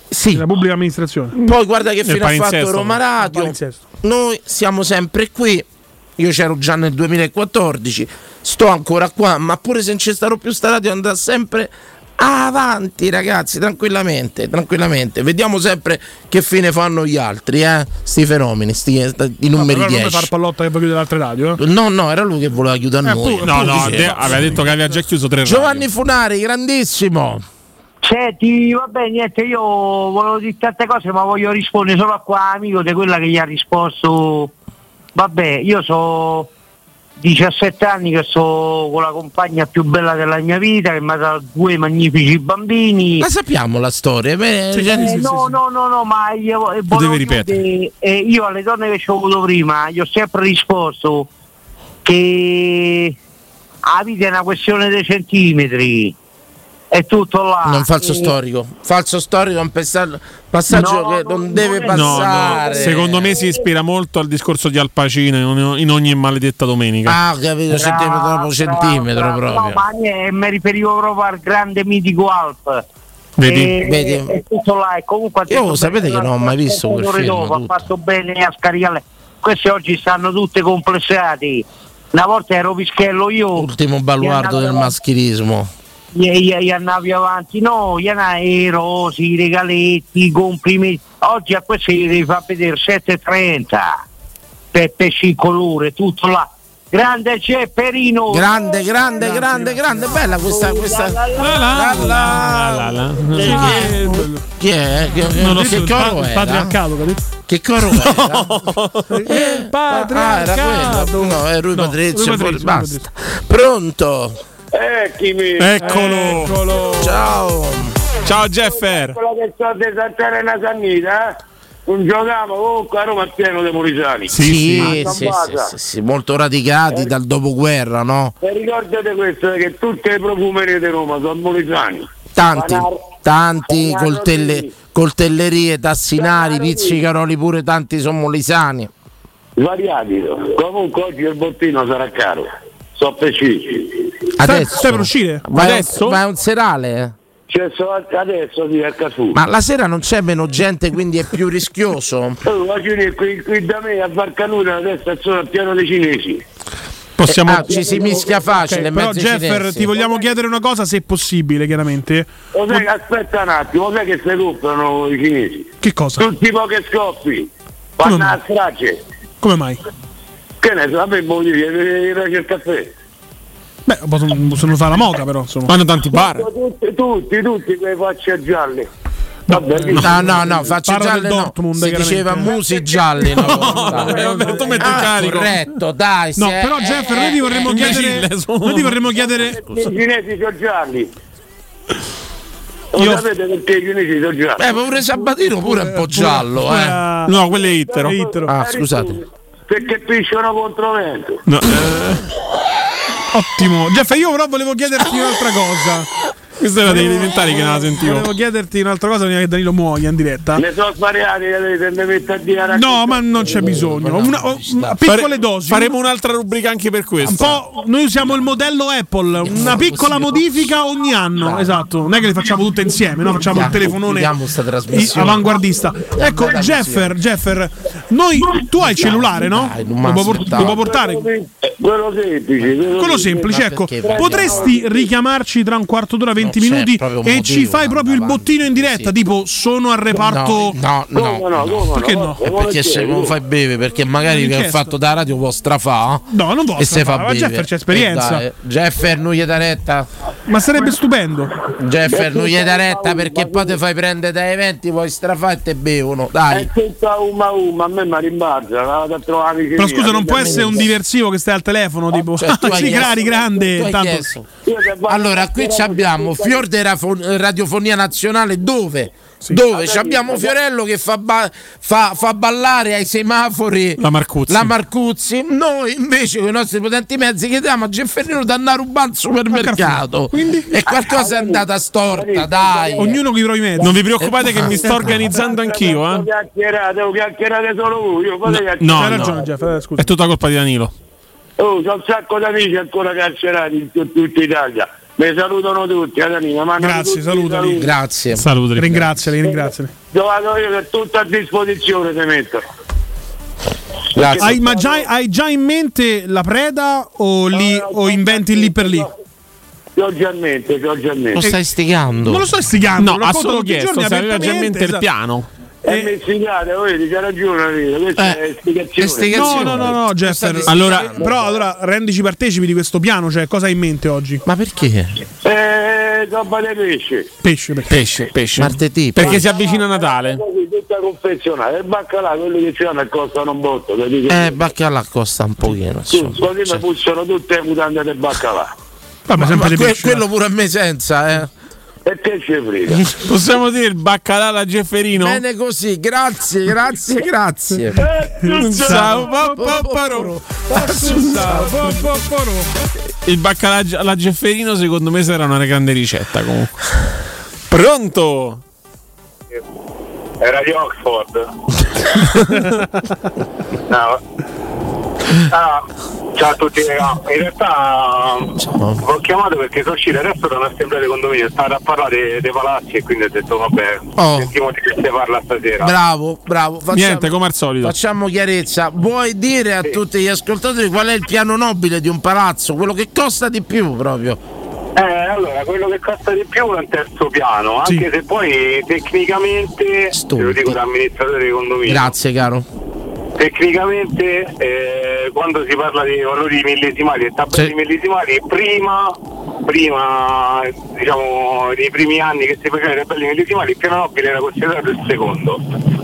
Sì. La pubblica amministrazione. Poi guarda che fine ha fatto. Roma Radio. Noi siamo sempre qui. Io c'ero già nel 2014, sto ancora qua, ma pure se non ci starò più sta radio andrà sempre avanti ragazzi, tranquillamente, tranquillamente. Vediamo sempre che fine fanno gli altri, eh? Sti fenomeni, sti, i numeri non mi 10. far pallotta che poi chiudere altre radio. eh. No, no, era lui che voleva chiudere Eh, noi. pu- No, no, Appunto, de- aveva detto che aveva già chiuso tre Giovanni Funari, grandissimo. Senti, vabbè, niente, io volevo dire tante cose, ma voglio rispondere solo a qua amico di quella che gli ha risposto. Vabbè, io so 17 anni che sto con la compagna più bella della mia vita, che mi ha dato due magnifici bambini. La sappiamo la storia. beh, Eh, cioè- no, no, no, no, ma io, eh, devi ripetere. eh, io alle donne che ci ho avuto prima gli ho sempre risposto che la vita è una questione dei centimetri. È tutto là. Non falso E- storico. Falso storico è un passa- passaggio No, che no, non deve non è- No, passare. no, secondo me si ispira molto al discorso di Al Pacino in ogni, maledetta domenica. Ah, ho capito, centimetro dopo centimetro No, proprio. ma niente, mi riferivo proprio al grande mitico Alp. Vedi? E- Vedi? È tutto là e comunque Io detto sapete bene, che non ho mai visto quel film, dopo, ha fatto bene a scaricare. Questi oggi stanno tutte complessati. Una volta ero pischello io. Ultimo baluardo del maschilismo. Gli, andavi avanti, no, gli andavi i rosi, i regaletti, i complimenti. Oggi a questi gli devi far vedere 7,30 Peppe colore, tutto là. Grande Cepperino! Grande, grande, grande, grande, bella questa. questa... La, La, la, la. Chi è? Chi è? Che, Non lo che so, il, coro era? patriarcato, capito? Che coro era? Il Ah, era quello. No, è Rui No, Patrizio, Patrizio, basta. Pronto? Eccomi! Eccolo. Ciao! Ciao Jeffer! Quello che sto di Santa Elena Sannita, eh? Non giochiamo comunque a Roma è pieno di molisani. Sì, sì, sì, sì, sì, molto radicati dal dopoguerra, no? E ricordate questo, che tutte le profumerie di Roma sono molisani. Tanti, Panar- tanti Panar- coltelle- coltellerie, tassinari, pizzicaroli, pure tanti sono molisani. Svariati. Comunque oggi il bottino sarà caro. So pesci. Adesso stai per uscire? Vai, Adesso? vai a un serale? Cioè, so- adesso al Casù. Ma la sera non c'è meno gente, quindi è più rischioso. Ma ci- qui, qui da me a Barcanuta adesso è solo al piano dei cinesi. Possiamo... Ah, ci si mischia facile. Ok, in però Jeffer cinesi. ti vogliamo chiedere una cosa se possibile chiaramente Lo sai che aspetta un attimo, lo sai che si comprano i cinesi? che cosa? Tutti pochi scoppi. Fanno a strage. come mai? Che ne so, a me vuol dire che il caffè. beh possono, fare la moca però insomma Fanno tanti bar. Tutti, tutti, tutti quei facce gialle. Vabbè, No, no, no, faccio gialle no. Dortmund, Si diceva musi gialli. No, vabbè, tu metti Ah, carico. corretto, dai. no però eh, eh, noi ti vorremmo eh, chiedere Gilles, noi ti vorremmo chiedere I cinesi sono gialli. Lo Io- sapete perché i cinici sono gialli? Eh, ma pure Sabatino pure è un po' giallo, eh. No, quello è Ittero. Ah, scusate. Perché pisciano contro vento. No, eh. Ottimo. Jeff, io però volevo chiederti un'altra cosa. Questa era dei elementari che non la sentivo. Volevo chiederti un'altra cosa prima che Danilo muoia in diretta. Ne sono svariati che te ne metto a dire a No, ma non c'è bisogno. Una, oh, una- piccole dosi. Faremo un'altra rubrica anche per questo. Un po', noi usiamo il modello Apple, una piccola modifica ogni anno. Esatto, non è che le facciamo tutte insieme, no? Facciamo il telefonone avanguardista. Ecco, Jeffer, Jeffer, noi, tu hai il cellulare, no? Lo puoi portare? Quello semplice. Quello semplice, ecco. Potresti richiamarci tra un quarto d'ora, 20 Non c'è minuti e motivo, ci fai proprio il bottino in diretta, tipo sono al reparto. No, no, no, no. Perché no? Perché se non fai beve, perché magari che Richiesto. fatto da radio può strafà. No, non può E se fa strafare, ma beve. Jeffer c'è esperienza. Eh, dai, Jeffer non gli dà retta. Ma sarebbe stupendo. Jeffer non gli dà retta perché poi ti fai prendere dai eventi, poi strafà e te bevono. Dai. È tutta uma uma, a me mi rimbalza, Però scusa, non può essere un diversivo che stai al telefono, tipo. Cioè, tu hai sì, grandi, grande. tu hai Tanto. chiesto. Allora, qui ci abbiamo Fior della Fo- Radiofonia Nazionale dove? Dove ci abbiamo Fiorello che fa, ba- fa- fa ballare ai semafori La Marcuzzi. la Marcuzzi. Noi invece con i nostri potenti mezzi chiediamo a Gefferino di andare a rubare al supermercato. E qualcosa è andata storta, dai. Ognuno con i propri mezzi. Non vi preoccupate che mi sto organizzando anch'io, eh? Chiacchierate, chiacchierate solo voi. Io, chiacchierate. No, Hai no. ragione, Jeff, eh, scusa. È tutta colpa di Danilo. Oh, c'ho un sacco di amici ancora carcerati in tut- tutta Italia. Mi salutano tutti, Adanina. Grazie, salutali. Grazie. Saluti. Ringraziali, ringraziali. Vado io che è tutto a disposizione ti metto. Grazie. Hai, ma già, hai già in mente la preda o, lì, o inventi lì per lì? C'ho già in mente, c'ho già in Lo mente. stai stigando. Non lo sto stigando. No, ha solo chiesto giorni se aveva già in mente il apertamente, piano. E mi spiegate, vedi, c'ha ragione, questa Eh, è spiegazione. spiegazione. No, no, no, no, Jeffer. Allora- però allora rendici partecipi di questo piano, cioè cosa hai in mente oggi? Ma perché? Eh, roba di pesce. Pesce, perché? Pesce, pesce. Martedì. Perché si avvicina Natale. Tutta confezionata. E baccalà, quelli che ci hanno costano un botto. Eh, baccalà costa un pochino. Sì, così mi puzzano tutte le mutande del baccalà. Vabbè, Ma, sempre ma di que- pesce. quello pure a me senza, eh. E che ci frega? Possiamo dire il baccalà alla Gefferino? Bene così, grazie, grazie, grazie. Il baccalà alla Gefferino secondo me sarà una grande ricetta comunque. Pronto? Era di Oxford. no. Ah, ciao a tutti raga. In realtà ho chiamato perché sono uscito adesso da un'assemblea di condominio, stavo a parlare dei, palazzi e quindi ho detto vabbè, Oh. sentiamo di che si parla stasera. Bravo, bravo. Facciamo, Niente, come al solito. facciamo chiarezza. Vuoi dire a tutti gli ascoltatori qual è il piano nobile di un palazzo? Quello che costa di più proprio. Eh, allora, quello che costa di più è un terzo piano, anche se poi tecnicamente, te lo dico da amministratore di condominio, Grazie, caro. Tecnicamente eh, quando si parla di valori millesimali e tabelle Sì. millesimali, prima, prima diciamo nei primi anni che si facevano le tabelle millesimali, il piano nobile era considerato il secondo.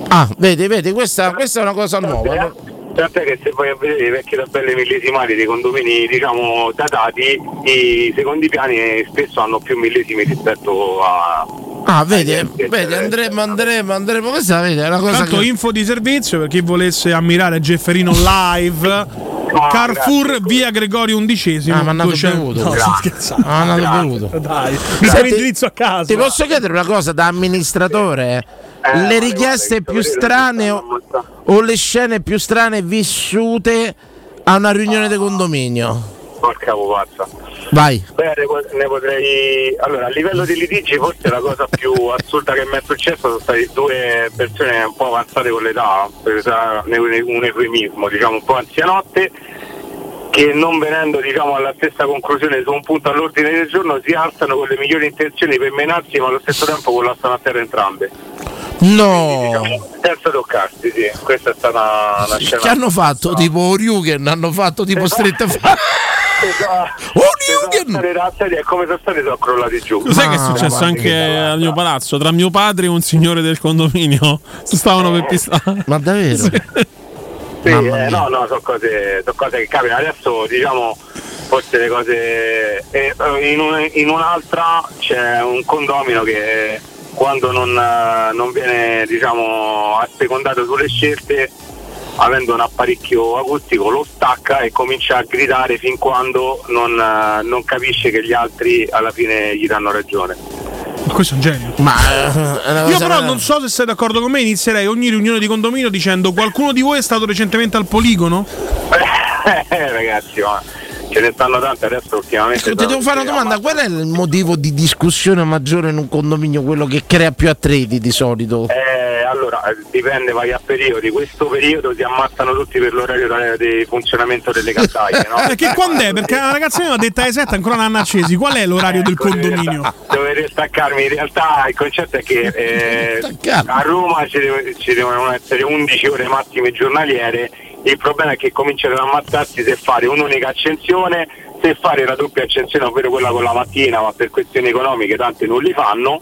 Ah, vedi, vedi, questa, questa è una cosa nuova. Tant'è che se vai a vedere le vecchie tabelle millesimali dei condomini diciamo datati, i secondi piani spesso hanno più millesimi rispetto a, Ah, vedi, vedi, andremo, andremo, andremo. Questa vedi, è una cosa Tanto che... info di servizio per chi volesse ammirare Gefferino live. Carrefour via Gregorio XI. Ah, ma hanno 200 bevuto. No, Grazie. scherzando. Ah, hanno bevuto. Dai, mi dai l'indirizzo a casa. Ti posso chiedere una cosa da amministratore? Eh, le richieste più strane o, o le scene più strane vissute a una riunione di condominio? Porca pupazza. Vai. Beh, ne, po- ne potrei. Allora, a livello di litigi, forse la cosa più assurda che mi è successa sono state due persone un po' avanzate con l'età, per usare un eufemismo, diciamo un po' anzianotte, che non venendo diciamo, alla stessa conclusione su un punto all'ordine del giorno si alzano con le migliori intenzioni per menarsi, ma allo stesso tempo collassano a terra entrambe. No. Diciamo, senza toccarsi, sì. Questa è stata una scena. Che hanno fatto tipo Oriugen, hanno fatto tipo strette fa- Esatto. Le razze è come sono stati sono crollati giù. Cos'è che è successo anche al mio palazzo? Tra mio padre e un signore del condominio stavano per pistare. Ma davvero? Sì, eh, no, no, sono cose, sono cose che capitano. Adesso diciamo forse le cose... eh, in, un- in un'altra c'è un condomino che quando non, eh, non viene diciamo, assecondato sulle scelte, avendo un apparecchio acustico, lo stacca e comincia a gridare fin quando non, eh, non capisce che gli altri alla fine gli danno ragione. Ma questo è un genio. Ma eh, Io però non so se sei d'accordo con me, inizierei ogni riunione di condominio dicendo qualcuno di voi è stato recentemente al poligono? Eh, ragazzi, ma ce ne stanno tante adesso ultimamente. Ti devo fare una domanda, qual è il motivo di discussione maggiore in un condominio, quello che crea più attriti di solito? Eh, allora, eh, dipende, vai a periodi. Questo periodo si ammazzano tutti per l'orario di funzionamento delle caldaie, no? Perché quando è? Perché la ragazza mi ha detto alle 7 ancora non hanno accesi. Qual è l'orario del condominio? Dovete staccarmi, in realtà il concetto è che eh, a Roma ci, deve- ci devono essere 11 ore massime giornaliere, il problema è che cominciano ad ammazzarsi se fare un'unica accensione, se fare la doppia accensione, ovvero quella con la mattina, ma per questioni economiche tanti non li fanno,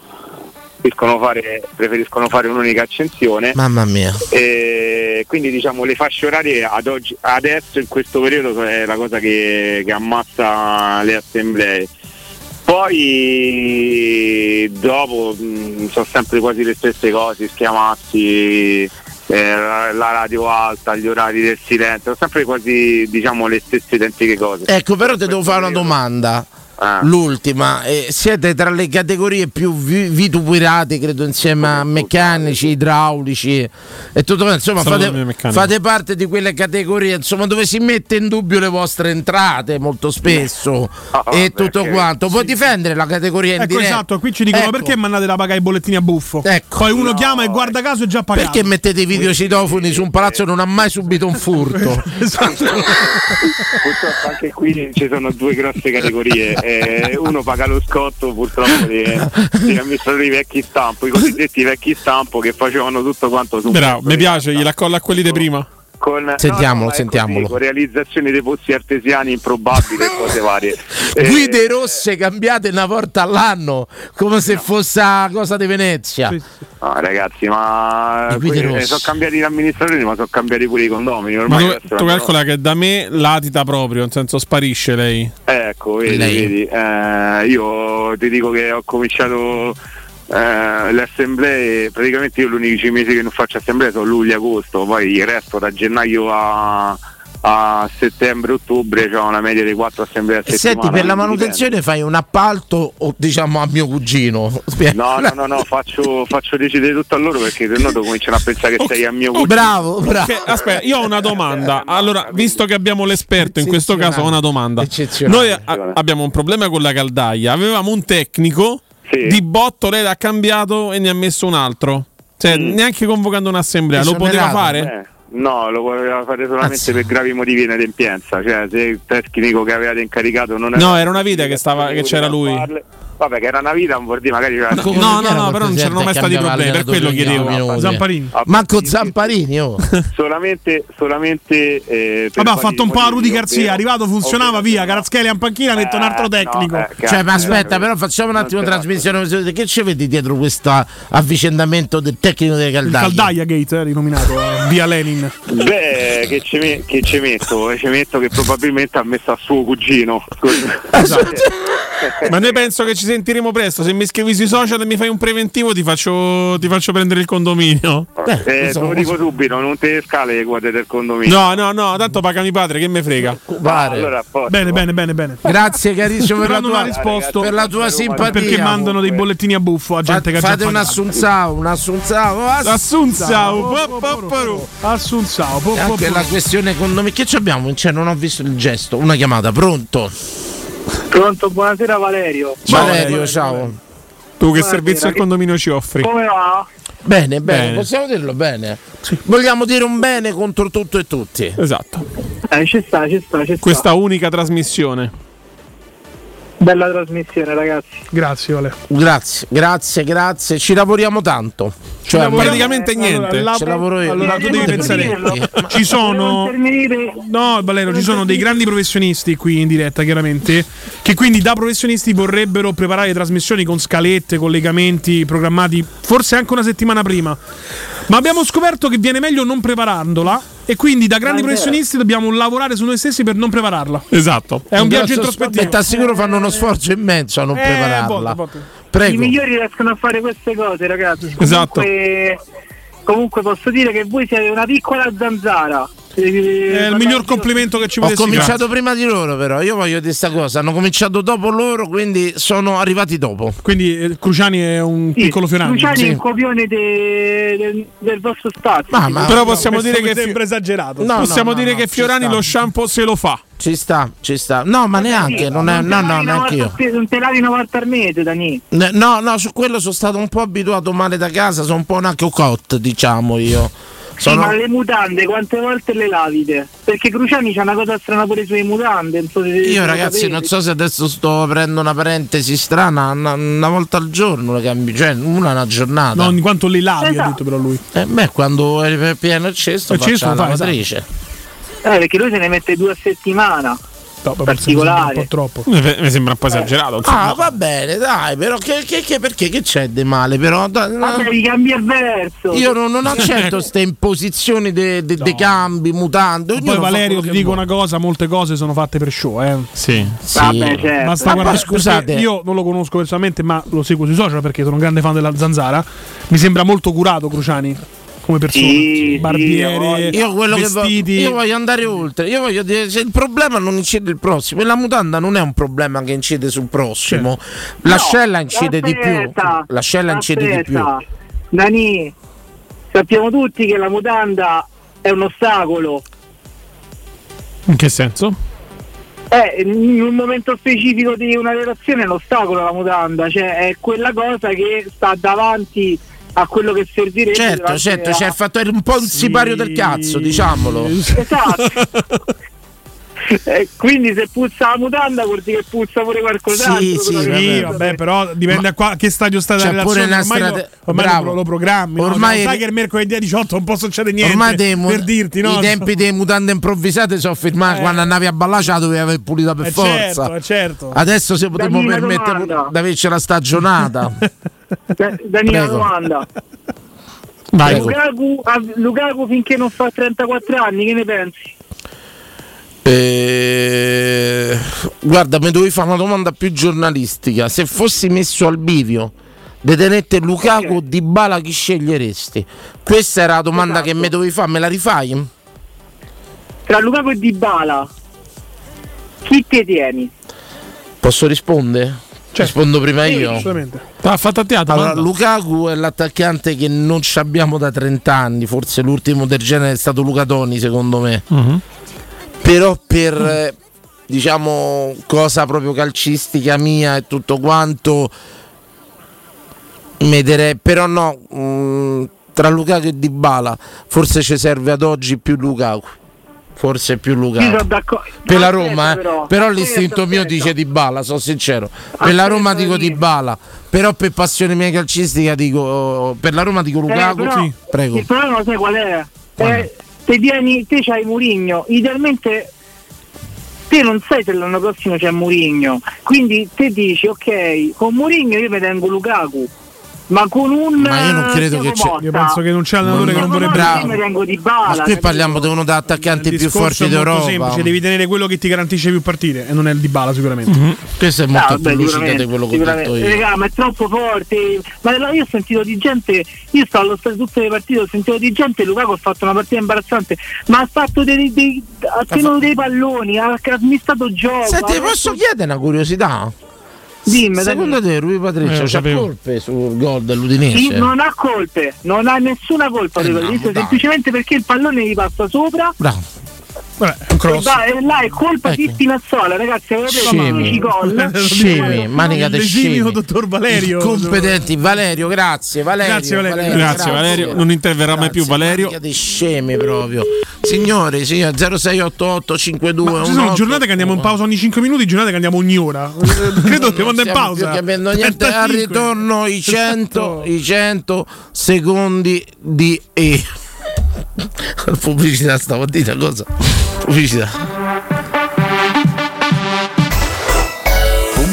preferiscono fare, preferiscono fare un'unica accensione. Mamma mia. E quindi diciamo le fasce orarie ad oggi, adesso in questo periodo è la cosa che, che ammazza le assemblee. Poi dopo mh, sono sempre quasi le stesse cose, schiamazzi, eh, la, la radio alta, gli orari del silenzio, sono sempre quasi diciamo le stesse identiche cose. Ecco, però ti devo fare una domanda. Ah. L'ultima, eh, siete tra le categorie più vi- vituperate, credo, insieme a meccanici, idraulici e tutto quanto. Insomma, fate, fate parte di quelle categorie insomma, dove si mette in dubbio le vostre entrate molto spesso e tutto quanto. Puoi difendere la categoria in Ecco diretta? esatto, qui ci dicono Ecco. perché mandate la paga ai bollettini a buffo. Poi uno chiama e guarda caso è già pagato. Perché mettete i videocitofoni su un palazzo che non ha mai subito un furto? Esatto. Purtroppo anche qui ci sono due grosse categorie. Eh, uno paga lo scotto purtroppo degli degli amministratori vecchi stampo, i cosiddetti vecchi stampo che facevano tutto quanto su Bravo, mi piace, gliela accolla a quelli di prima. Con, Sentiamolo, no, no, ma sentiamolo. così, con realizzazioni dei pozzi artesiani improbabili e cose varie. Eh, Guide rosse cambiate una volta all'anno come se fosse una cosa di Venezia. No, ragazzi, ma rosse. sono cambiati gli amministratori, ma sono cambiati pure i condomini. Ma Ormai tu, adesso tu vanno- calcola che da me latita proprio, nel senso sparisce lei. Ecco, vedi, Lei. vedi, eh, io ti dico che ho cominciato eh, le assemblee, praticamente io gli unici mesi che non faccio assemblee sono luglio e agosto, poi il resto da gennaio a, a settembre-ottobre c'ho una media di 4 assemblee a settimana. senti, per la manutenzione fai un appalto o diciamo a mio cugino? No, no, no, no, faccio, faccio decidere tutto a loro perché se no dopo cominciano a pensare che sei a mio cugino. bravo, bravo. Ok, aspetta, io ho una domanda. Allora, visto che abbiamo l'esperto, in questo caso ho una domanda. Eccezionale. Noi a- abbiamo un problema con la caldaia. Avevamo un tecnico, di botto lei l'ha cambiato e ne ha messo un altro. Cioè, neanche convocando un'assemblea. Lo poteva fare? Eh, No, lo poteva fare solamente Azz. per gravi motivi di inadempienza. Cioè, se il tecnico che avevate incaricato non No, era una vita che, stava, che c'era lui. Vabbè, che era una vita, non vuol dire magari c'era No, no, no, però non c'erano mai stati problemi, per quello chiedevo. Zamparini. Manco Zamparini, oh. solamente, solamente eh, Vabbè, ha fatto un po' a Rudy Garzia, arrivato, funzionava, via. Carazzelli in panchina, mette un altro tecnico. eh, Cioè, ma aspetta, però facciamo un attimo trasmissione. Che ci vedi dietro questo avvicendamento del tecnico delle Il caldaie? Caldaia Gate, eh, rinominato eh, via Lenin. Beh, che ci, me- che ci metto? Ci metto che probabilmente ha messo a suo cugino. Scusa. Ma noi penso che ci sentiremo presto. Se mi scrivi sui social e mi fai un preventivo, ti faccio, ti faccio prendere il condominio. Eh, te lo dico subito, non te scale le quote del condominio. No, no, no, tanto pagami padre, che me frega. Pare. Allora, a posto. Bene, bene, bene, bene. Grazie carissimo per la tua, ha risposto per la tua simpatia. perché mandano dei bollettini a buffo a gente che ha già Fate un assunzao, un assunzao, Assunzao, Assunzao, anche la questione condominio. Che ci abbiamo? Cioè, non ho visto il gesto. Una chiamata, pronto? Pronto, buonasera Valerio. Valerio, ciao. Tu che Buonasera, servizio al condominio ci offri? Come va? Bene, bene, Bene. possiamo dirlo bene. Vogliamo dire un bene contro tutto e tutti. Esatto. Eh, ci sta, ci sta, ci sta. Questa unica trasmissione. Bella trasmissione, ragazzi. Grazie, Vale. Grazie, grazie, grazie. Ci lavoriamo tanto. Cioè, lavoriamo- praticamente Allora, niente. la- Ci lavoro io. Allora, tu devi pensare. Ci sono. No, Valero, ci sono dei grandi professionisti qui in diretta, chiaramente. Che quindi da professionisti vorrebbero preparare le trasmissioni con scalette, collegamenti programmati forse anche una settimana prima. Ma abbiamo scoperto che viene meglio non preparandola. E quindi da grandi professionisti dobbiamo lavorare su noi stessi per non prepararla. Esatto. È un viaggio introspettivo. E ti assicuro fanno uno sforzo immenso a non Eh, prepararla. botte, botte. I Prego. migliori riescono a fare queste cose, ragazzi. Esatto. Comunque, comunque posso dire che voi siete una piccola zanzara. È il miglior complimento che ci Ho potessi cominciato prima di loro, però. Io voglio dire questa cosa. Hanno cominciato dopo loro, quindi sono arrivati dopo. Quindi eh, Cruciani è un Sì, piccolo Fiorani. Cruciani è Sì. il copione de- del- del vostro spazio. Ma- ma- Però possiamo questo dire che sembra esagerato. No, possiamo no, no, dire no, che Fiorani lo shampoo se lo fa. Ci sta, ci sta. No, ma neanche. Non è, no, no, neanche io. Non te lavi una volta al mese, Dani. Ne- No, no, su quello sono stato un po' abituato male da casa. Sono un po' una cocotte, diciamo io. Sì, Sono... ma le mutande quante volte le lavite? Perché Cruciani c'ha una cosa strana pure sulle mutande. non so Io ragazzi sapete. non so se adesso sto aprendo una parentesi strana, una, una volta al giorno le cambio, cioè una una giornata. No, in quanto le lavi, ha Esatto. detto però lui. Eh, beh, quando è pieno il cesto Il faccio cesto la fa, esatto. lavatrice. Eh, perché lui se ne mette due a settimana. No, vabbè, Particolare. Un po' troppo. Mi mi sembra un po' esagerato. insomma. Ah, va bene, dai, però che, che- che- perché che c'è di male? Però dai, no. Vabbè, devi cambiare verso. io non, non accetto queste imposizioni dei cambi, mutande. Poi ognuno fa Valerio quello ti dico una cosa, molte cose sono fatte per show, eh. Sì. Sì. Vabbè, certo. Basta Ma guardare, poi, scusate. Io non lo conosco personalmente, ma lo seguo sui social perché sono un grande fan della zanzara. Mi sembra molto curato Cruciani come persona. Sì, Barbiere, sì, Io quello che voglio, vestiti. io voglio andare oltre. Io voglio dire, se il problema non incide il prossimo, e la mutanda non è un problema che incide sul prossimo. L'ascella incide di più. Aspetta, L'ascella incide di più. aspetta. Dani, sappiamo tutti che la mutanda è un ostacolo. In che senso? Eh, in un momento specifico di una relazione è un ostacolo la mutanda, cioè è quella cosa che sta davanti a quello che servirebbe. Certo, certo, a- c'è il fattore un po' un sipario del cazzo, diciamolo. Esatto. Eh, quindi se puzza la mutanda vuol dire che puzza pure qualcos'altro. Sì, sì, Sì, vabbè, però dipende a qua- che stadio sta la relazione. ormai lo- strate- ormai Bravo. lo, lo programmi. no? Ormai- Cioè, sai che il mercoledì 18 non può succedere niente. Ormai dei mu- per dirti, no? i tempi delle mutande improvvisate sono firmati quando andavi a la dovevi aver pulita per Eh, forza. certo, eh, certo. Adesso se potremmo permettere di averci la stagionata. Da- Danilo, Prego. domanda. Vai. Lukaku, Lukaku finché non fa 34 anni, che ne pensi? Eh, guarda, mi dovevi fare una domanda più giornalistica. Se fossi messo al bivio, detenette Lukaku di Bala, chi sceglieresti? Questa era la domanda Esatto. che mi dovevi fare, me la rifai? Tra Lukaku e Dybala, chi te tieni? Posso rispondere? Rispondo prima Sì, io. Assolutamente. Ha fatto a teatro. Allora. Lukaku è l'attaccante che non ci abbiamo da 30 anni, forse l'ultimo del genere è stato Luca Toni secondo me. Mhm. Però per eh, diciamo cosa proprio calcistica mia e tutto quanto metterei però no, mh, tra Lukaku e Dybala forse ci serve ad oggi più Lukaku. Forse più Lukaku. d'accordo. Per la Roma, eh. però. però, l'istinto mio aspetta. dice Dybala, sono sincero. Per la Roma dico Dybala, però per passione mia calcistica dico per la Roma dico Eh, Lukaku. però Sì, prego. Il problema sai qual è? Eh, te, tieni, te c'hai Murigno, idealmente te non sai se l'anno prossimo c'è Murigno, quindi te dici ok, con Murigno io mi tengo Lukaku, ma con un Ma io non credo che c'è- Io penso che non c'è allenatore che non vorrebbe tengo di bala. Ma qui parliamo di uno dei attaccanti più forti è molto d'Europa. semplice, devi tenere quello che ti garantisce più partite e non è il Dybala sicuramente. Mhm. Questo è molto Ah, vabbè, più lucido di quello che ho sicuramente. detto io. Raga, ma è troppo forte. Ma no, io ho sentito di gente, io sto allo stadio tutte le partite, ho sentito di gente, Lukaku ha fatto una partita imbarazzante, ma ha fatto dei, dei- ha tenuto dei palloni, ha, ha smistato gioco. Senti, posso fatto- chiedere una curiosità? Dimmi, Secondo te Rui Eh, Patricio c'ha sapevo. colpe sul gol Sì, dell'Udinese? non ha colpe, non ha nessuna colpa Eh no, semplicemente perché il pallone gli passa sopra. Bravo. Vabbè, è un cross. va- e là è colpa di Spinazzola, ragazzi, Scemi. 15 gol. Scemi, manica de scemi. dottor Valerio. Competenti, Valerio, grazie. Valerio, Grazie, Valerio. Grazie, Valerio. Non interverrà mai più Valerio. Manica dei scemi proprio. Signori, signori 0688 52 Ma ci sono giornate che andiamo in pausa ogni 5 minuti, giornate che andiamo ogni ora. Eh, Credo dobbiamo andare in pausa. più capendo niente. Al 35. ritorno i 100, i 100 secondi di E. Pubblicità stamattina, cosa? Pubblicità.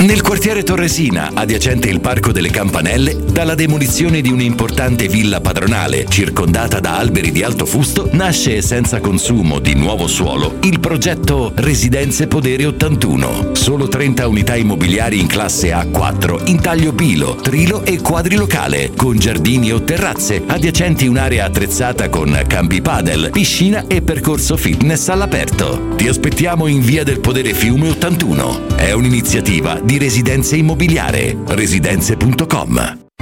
Nel quartiere Torresina, adiacente il Parco delle Campanelle, dalla demolizione di un'importante villa padronale circondata da alberi di alto fusto, nasce senza consumo di nuovo suolo il progetto Residenze Podere 81. Solo 30 unità immobiliari in classe A4 in taglio pilo, trilo e quadrilocale, con giardini o terrazze, adiacenti un'area attrezzata con campi padel, piscina e percorso fitness all'aperto. Ti aspettiamo in via del Podere Fiume 81. È un'iniziativa di Residenze Immobiliare. Residenze.com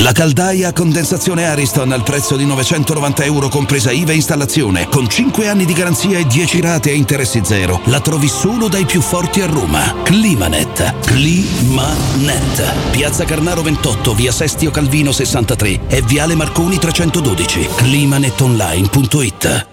La caldaia a condensazione Ariston al prezzo di 990 euro compresa IVA e installazione, con 5 anni di garanzia e 10 rate a interessi zero. La trovi solo dai più forti a Roma. Climanet. Climanet. Piazza Carnaro 28, via Sestio Calvino 63 e viale Marconi 312. Climanetonline.it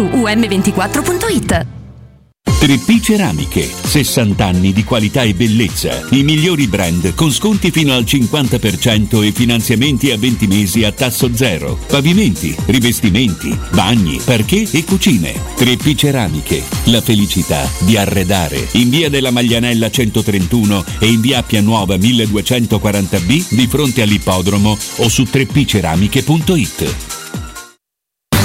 um24.it. 3P Ceramiche, 60 anni di qualità e bellezza. I migliori brand con sconti fino al 50% e finanziamenti a 20 mesi a tasso zero. Pavimenti, rivestimenti, bagni, parquet e cucine. 3P Ceramiche, la felicità di arredare. In via della Maglianella 131 e in via Appia Nuova 1240B di fronte all'ippodromo o su 3pceramiche.it.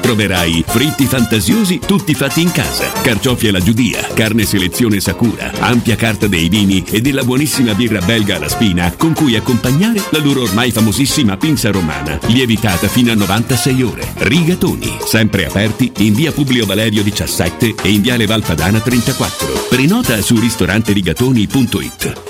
troverai fritti fantasiosi tutti fatti in casa, carciofi alla giudia, carne selezione Sakura, ampia carta dei vini e della buonissima birra belga alla spina con cui accompagnare la loro ormai famosissima pinza romana, lievitata fino a 96 ore. Rigatoni, sempre aperti in via Publio Valerio 17 e in viale Valpadana 34. Prenota su ristoranterigatoni.it.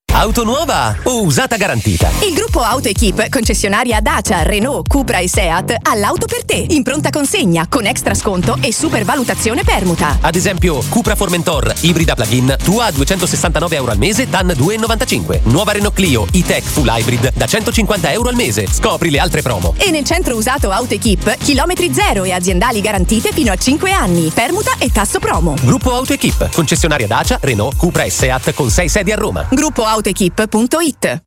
Auto nuova o usata garantita? Il gruppo Auto Equip, concessionaria Dacia, Renault, Cupra e Seat, ha l'auto per te, in pronta consegna, con extra sconto e supervalutazione permuta. Ad esempio, Cupra Formentor, ibrida plug-in, tua a 269 euro al mese, DAN 2,95. Nuova Renault Clio, e-Tech Full Hybrid, da 150 euro al mese. Scopri le altre promo. E nel centro usato Auto Equip, chilometri zero e aziendali garantite fino a 5 anni, permuta e tasso promo. Gruppo Auto Equip, concessionaria Dacia, Renault, Cupra e Seat con 6 sedi a Roma. Gruppo autoequip.it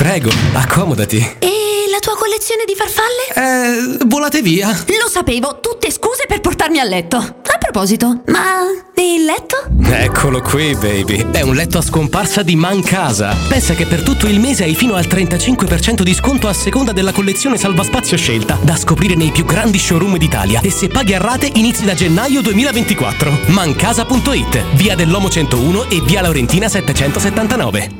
Prego, accomodati. E la tua collezione di farfalle? Eh, volate via. Lo sapevo, tutte scuse per portarmi a letto. A proposito, ma il letto? Eccolo qui, baby. È un letto a scomparsa di Mancasa. Pensa che per tutto il mese hai fino al 35% di sconto a seconda della collezione salvaspazio scelta, da scoprire nei più grandi showroom d'Italia. E se paghi a rate inizi da gennaio 2024. Mancasa.it, via dell'Omo 101 e via Laurentina 779.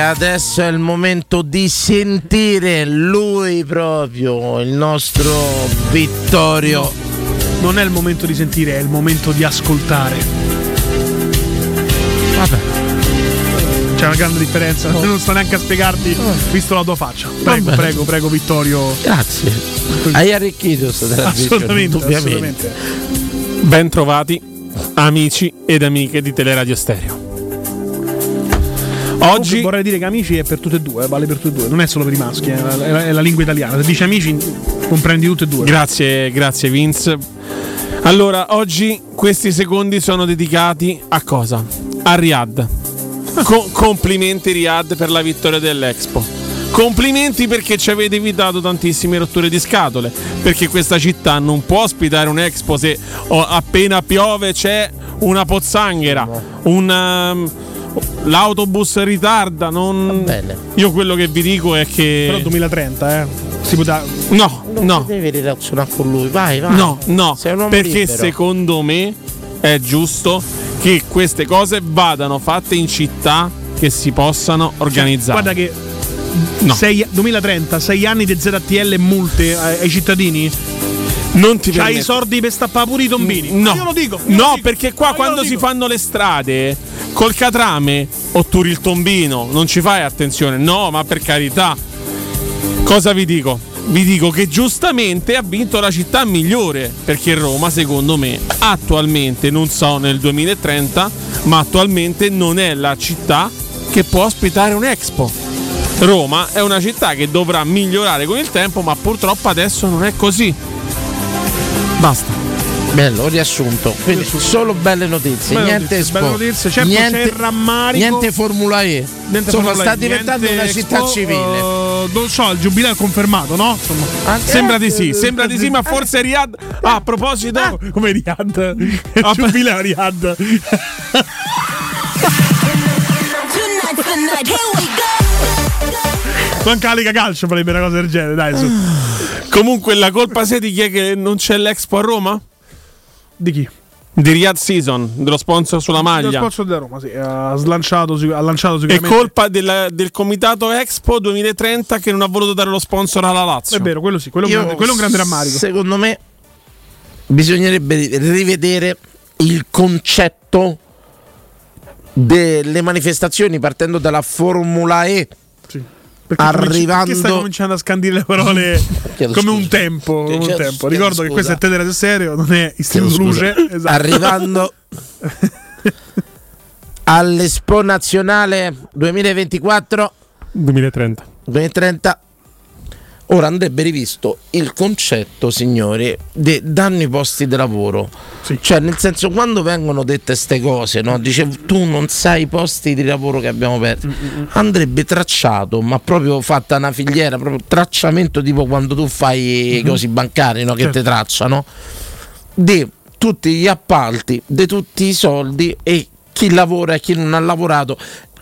Adesso è il momento di sentire lui proprio, il nostro Vittorio. Non è il momento di sentire, è il momento di ascoltare. Vabbè. C'è una grande differenza, non sto neanche a spiegarti, visto la tua faccia. Prego, Vabbè. prego, prego, Vittorio. Grazie. Hai arricchito questa Assolutamente, indubbiamente. Ben trovati, amici ed amiche di Teleradio Stereo. Oggi vorrei dire che amici è per tutte e due, eh, vale per tutte e due, non è solo per i maschi, è la, è la- è la lingua italiana. Se dici amici comprendi tutte e due. Grazie, grazie Vince. Allora, oggi questi secondi sono dedicati a cosa? A Riyadh. Co- complimenti Riyadh per la vittoria dell'Expo. Complimenti perché ci avete evitato tantissime rotture di scatole. Perché questa città non può ospitare un Expo se oh, appena piove c'è una pozzanghera, un, um, l'autobus ritarda. Non... Io quello che vi dico è che. Però 2030, eh. Si potrà... No, Non no. devi relazionare con lui, vai, vai. No, no, perché libero. secondo me è giusto che queste cose vadano fatte in città che si possano organizzare. Guarda che sei- 2030, 6 anni di ZTL e multe ai, ai cittadini. Non ti C'hai i soldi per stappare pure i tombini. No, Io lo dico. io no lo dico. perché qua quando si fanno le strade col catrame otturi il tombino, non ci fai attenzione. No, ma per carità. Cosa vi dico? Vi dico che giustamente ha vinto la città migliore, perché Roma, secondo me, attualmente, non so nel 2030, ma attualmente non è la città che può ospitare un Expo. Roma è una città che dovrà migliorare con il tempo, ma purtroppo adesso non è così. Basta. Bello, riassunto. Quindi solo belle notizie, Belle niente notizie, Expo. belle notizie. Certo, c'è il rammarico. niente Formula E. Niente Insomma, Formula sta E, diventando niente una città Expo, civile. eh, non so, il giubileo è confermato, no? Insomma. Sembra di sì, sembra di sì, ma forse Riyadh. Ah, a proposito, come Riyadh. Il giubileo a Riyadh. Manca la Lega Calcio farebbe una cosa del genere, dai. Su. Comunque, la colpa sei di chi è che non c'è l'Expo a Roma? Di chi? Di Riyadh Season, dello sponsor sulla Lo maglia. sponsor della Roma, sì, ha, slanciato, ha lanciato È sicuramente. colpa del, del comitato Expo 2030 che non ha voluto dare lo sponsor alla Lazio. È vero, quello sì, quello, è un Io, grande- quello è un grande rammarico. Secondo me bisognerebbe rivedere il concetto delle manifestazioni partendo dalla Formula E. Perché cominci- Arrivando perché stai cominciando a scandire le parole Chiedo come scusa. un tempo. come un tempo. Ricordo che questo è Tenere Serio, non è Istituto. Luce. Esatto. Arrivando all'Expo Nazionale 2024 2030. 2030 ora andrebbe rivisto il concetto signori di danno i posti di lavoro cioè nel senso quando vengono dette queste cose no? dice tu non sai i posti di lavoro che abbiamo perso andrebbe tracciato ma proprio fatta una filiera proprio tracciamento tipo quando tu fai i Mhm. cosi bancari no? che Certo. ti tracciano di tutti gli appalti di tutti i soldi e chi lavora e chi non ha lavorato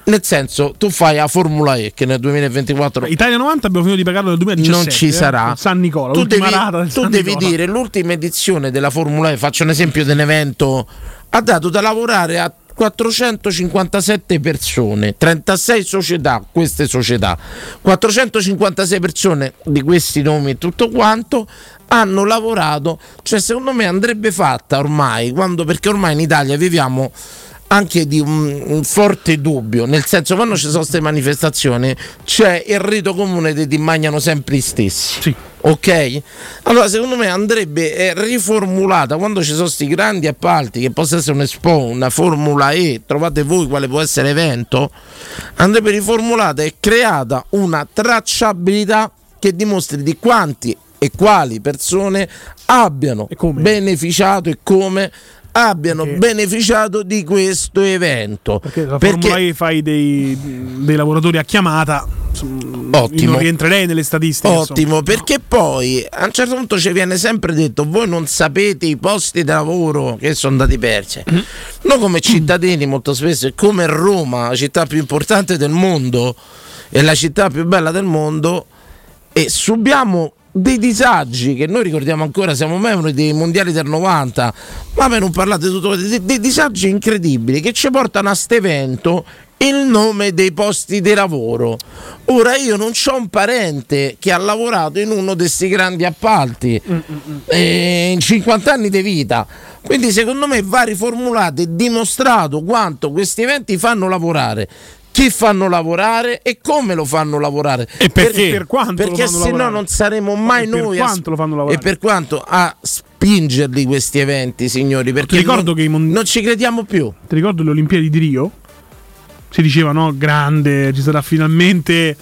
nel senso tu fai la Formula E che nel 2024 Italia 90 abbiamo finito di pagarlo nel 2017. non ci eh, sarà. con San Nicola, tu devi, tu San devi Nicola. dire l'ultima edizione della Formula E, faccio un esempio di un evento, ha dato da lavorare a 457 persone, 36 società, queste società, 456 persone di questi nomi e tutto quanto hanno lavorato, cioè secondo me andrebbe fatta ormai, quando, perché ormai in Italia viviamo anche di un, un forte dubbio, nel senso quando ci sono queste manifestazioni c'è il rito comune di ti mangiano sempre gli stessi. Ok? Allora secondo me andrebbe eh, riformulata quando ci sono questi grandi appalti che possa essere un Expo, una Formula E, trovate voi quale può essere evento, andrebbe riformulata e creata una tracciabilità che dimostri di quanti e quali persone abbiano beneficiato e come abbiano beneficiato di questo evento. Perché la Formula E fai dei, dei lavoratori a chiamata. insomma, Ottimo. Non rientrerei nelle statistiche. Ottimo, perché poi a un certo punto ci viene sempre detto: voi non sapete i posti di lavoro che sono andati persi. Mm-hmm. Noi, come cittadini, molto spesso, come Roma, la città più importante del mondo e la città più bella del mondo, e subiamo dei disagi che noi ricordiamo ancora, siamo membri dei mondiali del 90, ma per non parlare di tutto, dei, dei disagi incredibili che ci portano a questo evento il nome dei posti di lavoro. Ora io non ho un parente che ha lavorato in uno di questi grandi appalti eh, in 50 anni di vita. Quindi secondo me va riformulato e dimostrato quanto questi eventi fanno lavorare. Chi fanno lavorare e come lo fanno lavorare e perché? Per quanto lo perché se no non saremo mai E per noi a, quanto lo fanno lavorare? e per quanto a spingerli questi eventi signori perché ricordo non, che i mon- non ci crediamo più Ti ricordo le Olimpiadi di Rio? Si diceva, no? Grande, ci sarà finalmente.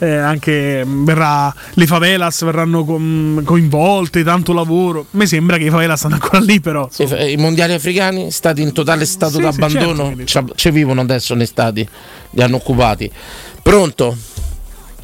Eh, anche mh, verrà, le favelas verranno com- coinvolte, tanto lavoro. Mi sembra che i favelas stanno ancora lì, però. I, i mondiali africani stati in totale stato Sì, sì, d'abbandono certo, C'ha- ci vivono adesso nei stati li hanno occupati pronto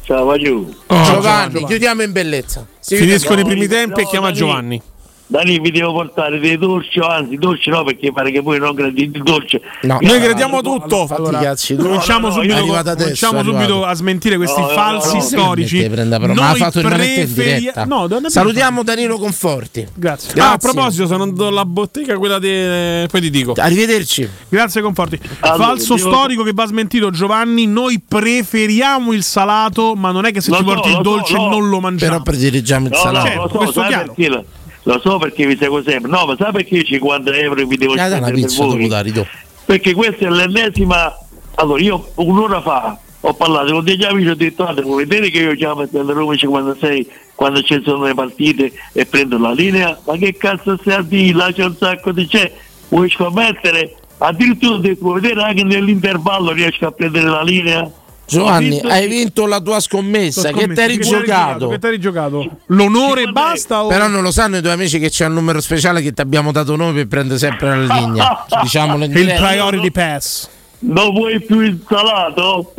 Ciao Vagliù. Giovanni chiudiamo in bellezza Si Finiscono i primi tempi e no, chiama Dani. Giovanni. Dani vi devo portare dei dolci, o anzi dolci no perché pare che voi non credete il dolce. No. Noi crediamo tutto. Fatti i cazzi cominciamo No, no, subito, è adesso, cominciamo è subito a smentire questi falsi no, no. storici. Però, ma Noi fatto è salutiamo Danilo Conforti Grazie. Ah, a proposito, sono andato alla bottega quella di. Poi ti dico. arrivederci Grazie Conforti. Allora, Falso devo- storico che va smentito Giovanni, noi preferiamo il salato, ma non è che se Lo ci so, porti il dolce no. non lo mangiamo. però prediligiamo il salato no, lo so, questo sai chiaro. Lo, so perché vi seguo sempre. No, ma sai perché io 50 euro vi devo dai una pizza dopo ridò Perché questa è l'ennesima. Allora, io un'ora fa ho parlato con degli amici ho detto: guarda, vuoi vedere che io chiamo il Roma 56 quando ci sono le partite e prendo la linea? Ma che cazzo stai a dire? Là c'è un sacco di c'è. Vuoi scommettere? Addirittura vuoi vedere anche nell'intervallo riesco a prendere la linea? Giovanni hai vinto la tua scommessa che ti eri giocato Che ti eri giocato? L'onore basta o Però non lo sanno i tuoi amici che c'è un numero speciale che ti abbiamo dato noi per prendere sempre la linea. Diciamolo in Che il diretta. priority pass. Non vuoi più insalato?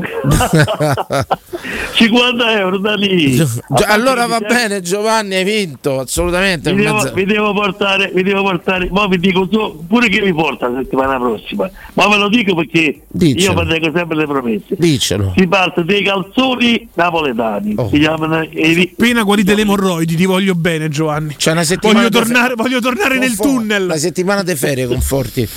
50 euro da lì. Gio- allora va bene Giovanni, hai vinto, assolutamente. Mi devo, mi devo portare, mi devo portare, ma vi dico tu, pure che mi porta la settimana prossima, ma ve lo dico perché Dicelo. io mantengo sempre le promesse. Dicelo. Si parte dei calzoni napoletani, Oh. si chiamano i- Appena guarite le emorroidi, ti voglio bene, Giovanni. C'è una settimana voglio, di fe- tornare, voglio tornare nel tunnel. La settimana di ferie, conforti.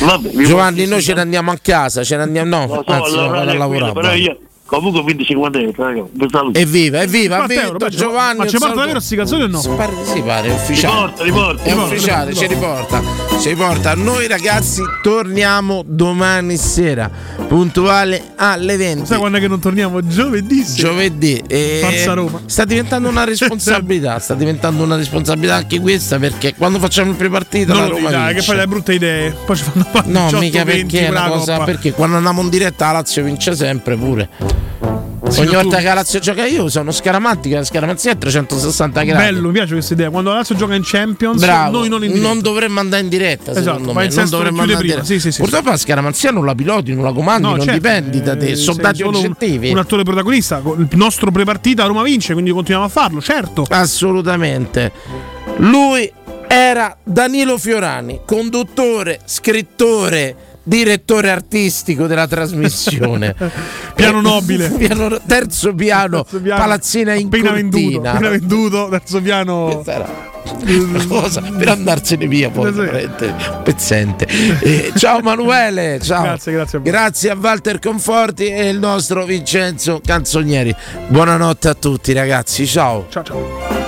Vabbè, Giovanni, noi ce ne andiamo a casa, ce ne andiamo, no, so, anzi, no, vado a lavorare. però io comunque ho vinto 50 euro, raga, vi saluto. Evviva, evviva, ha 50 euro, vinto Giovanni. ma ci porta davvero sti calzoni o no? Sì, pare, è ufficiale. Riporta, riporta, È riporta, ufficiale, ci riporta. Ci riporta. Noi ragazzi torniamo domani sera, puntuale alle 20. Sai quando è che non torniamo? Giovedì. sera. Giovedì e Forza Roma. sta diventando una responsabilità, sta diventando una responsabilità anche questa perché quando facciamo il prepartita Non la lo Roma dai, che poi le brutte idee. Poi ci fanno fare No, 18, mica 20 perché è una per la cosa, perché quando andiamo in diretta la Lazio vince sempre pure. Sì, Ogni volta tu- che la Lazio gioca io sono scaramantica, la scaramanzia è 360 gradi. Bello, mi piace questa idea. Quando la Lazio gioca in Champions, Bravo, noi non in non dovremmo andare in diretta, Esatto, ma me. Non dovremmo andare in prima. diretta. Sì, sì, Purtroppo la scaramanzia non la piloti, non la comandi, No, non certo, dipendi da te, eh, sono dati solo un- oggettivi. Un, attore protagonista, il nostro prepartita Roma vince, quindi continuiamo a farlo, certo. Assolutamente. Lui era Danilo Fiorani, conduttore, scrittore, direttore artistico della trasmissione. Piano nobile. Piano- terzo piano, Terzo piano, palazzina in appena venduto, appena venduto, terzo piano. Cosa per andarsene via poi pezzente Eh, ciao Manuele ciao. Grazie, grazie a voi. grazie a Walter Conforti e il nostro Vincenzo Canzonieri buonanotte a tutti ragazzi ciao ciao ciao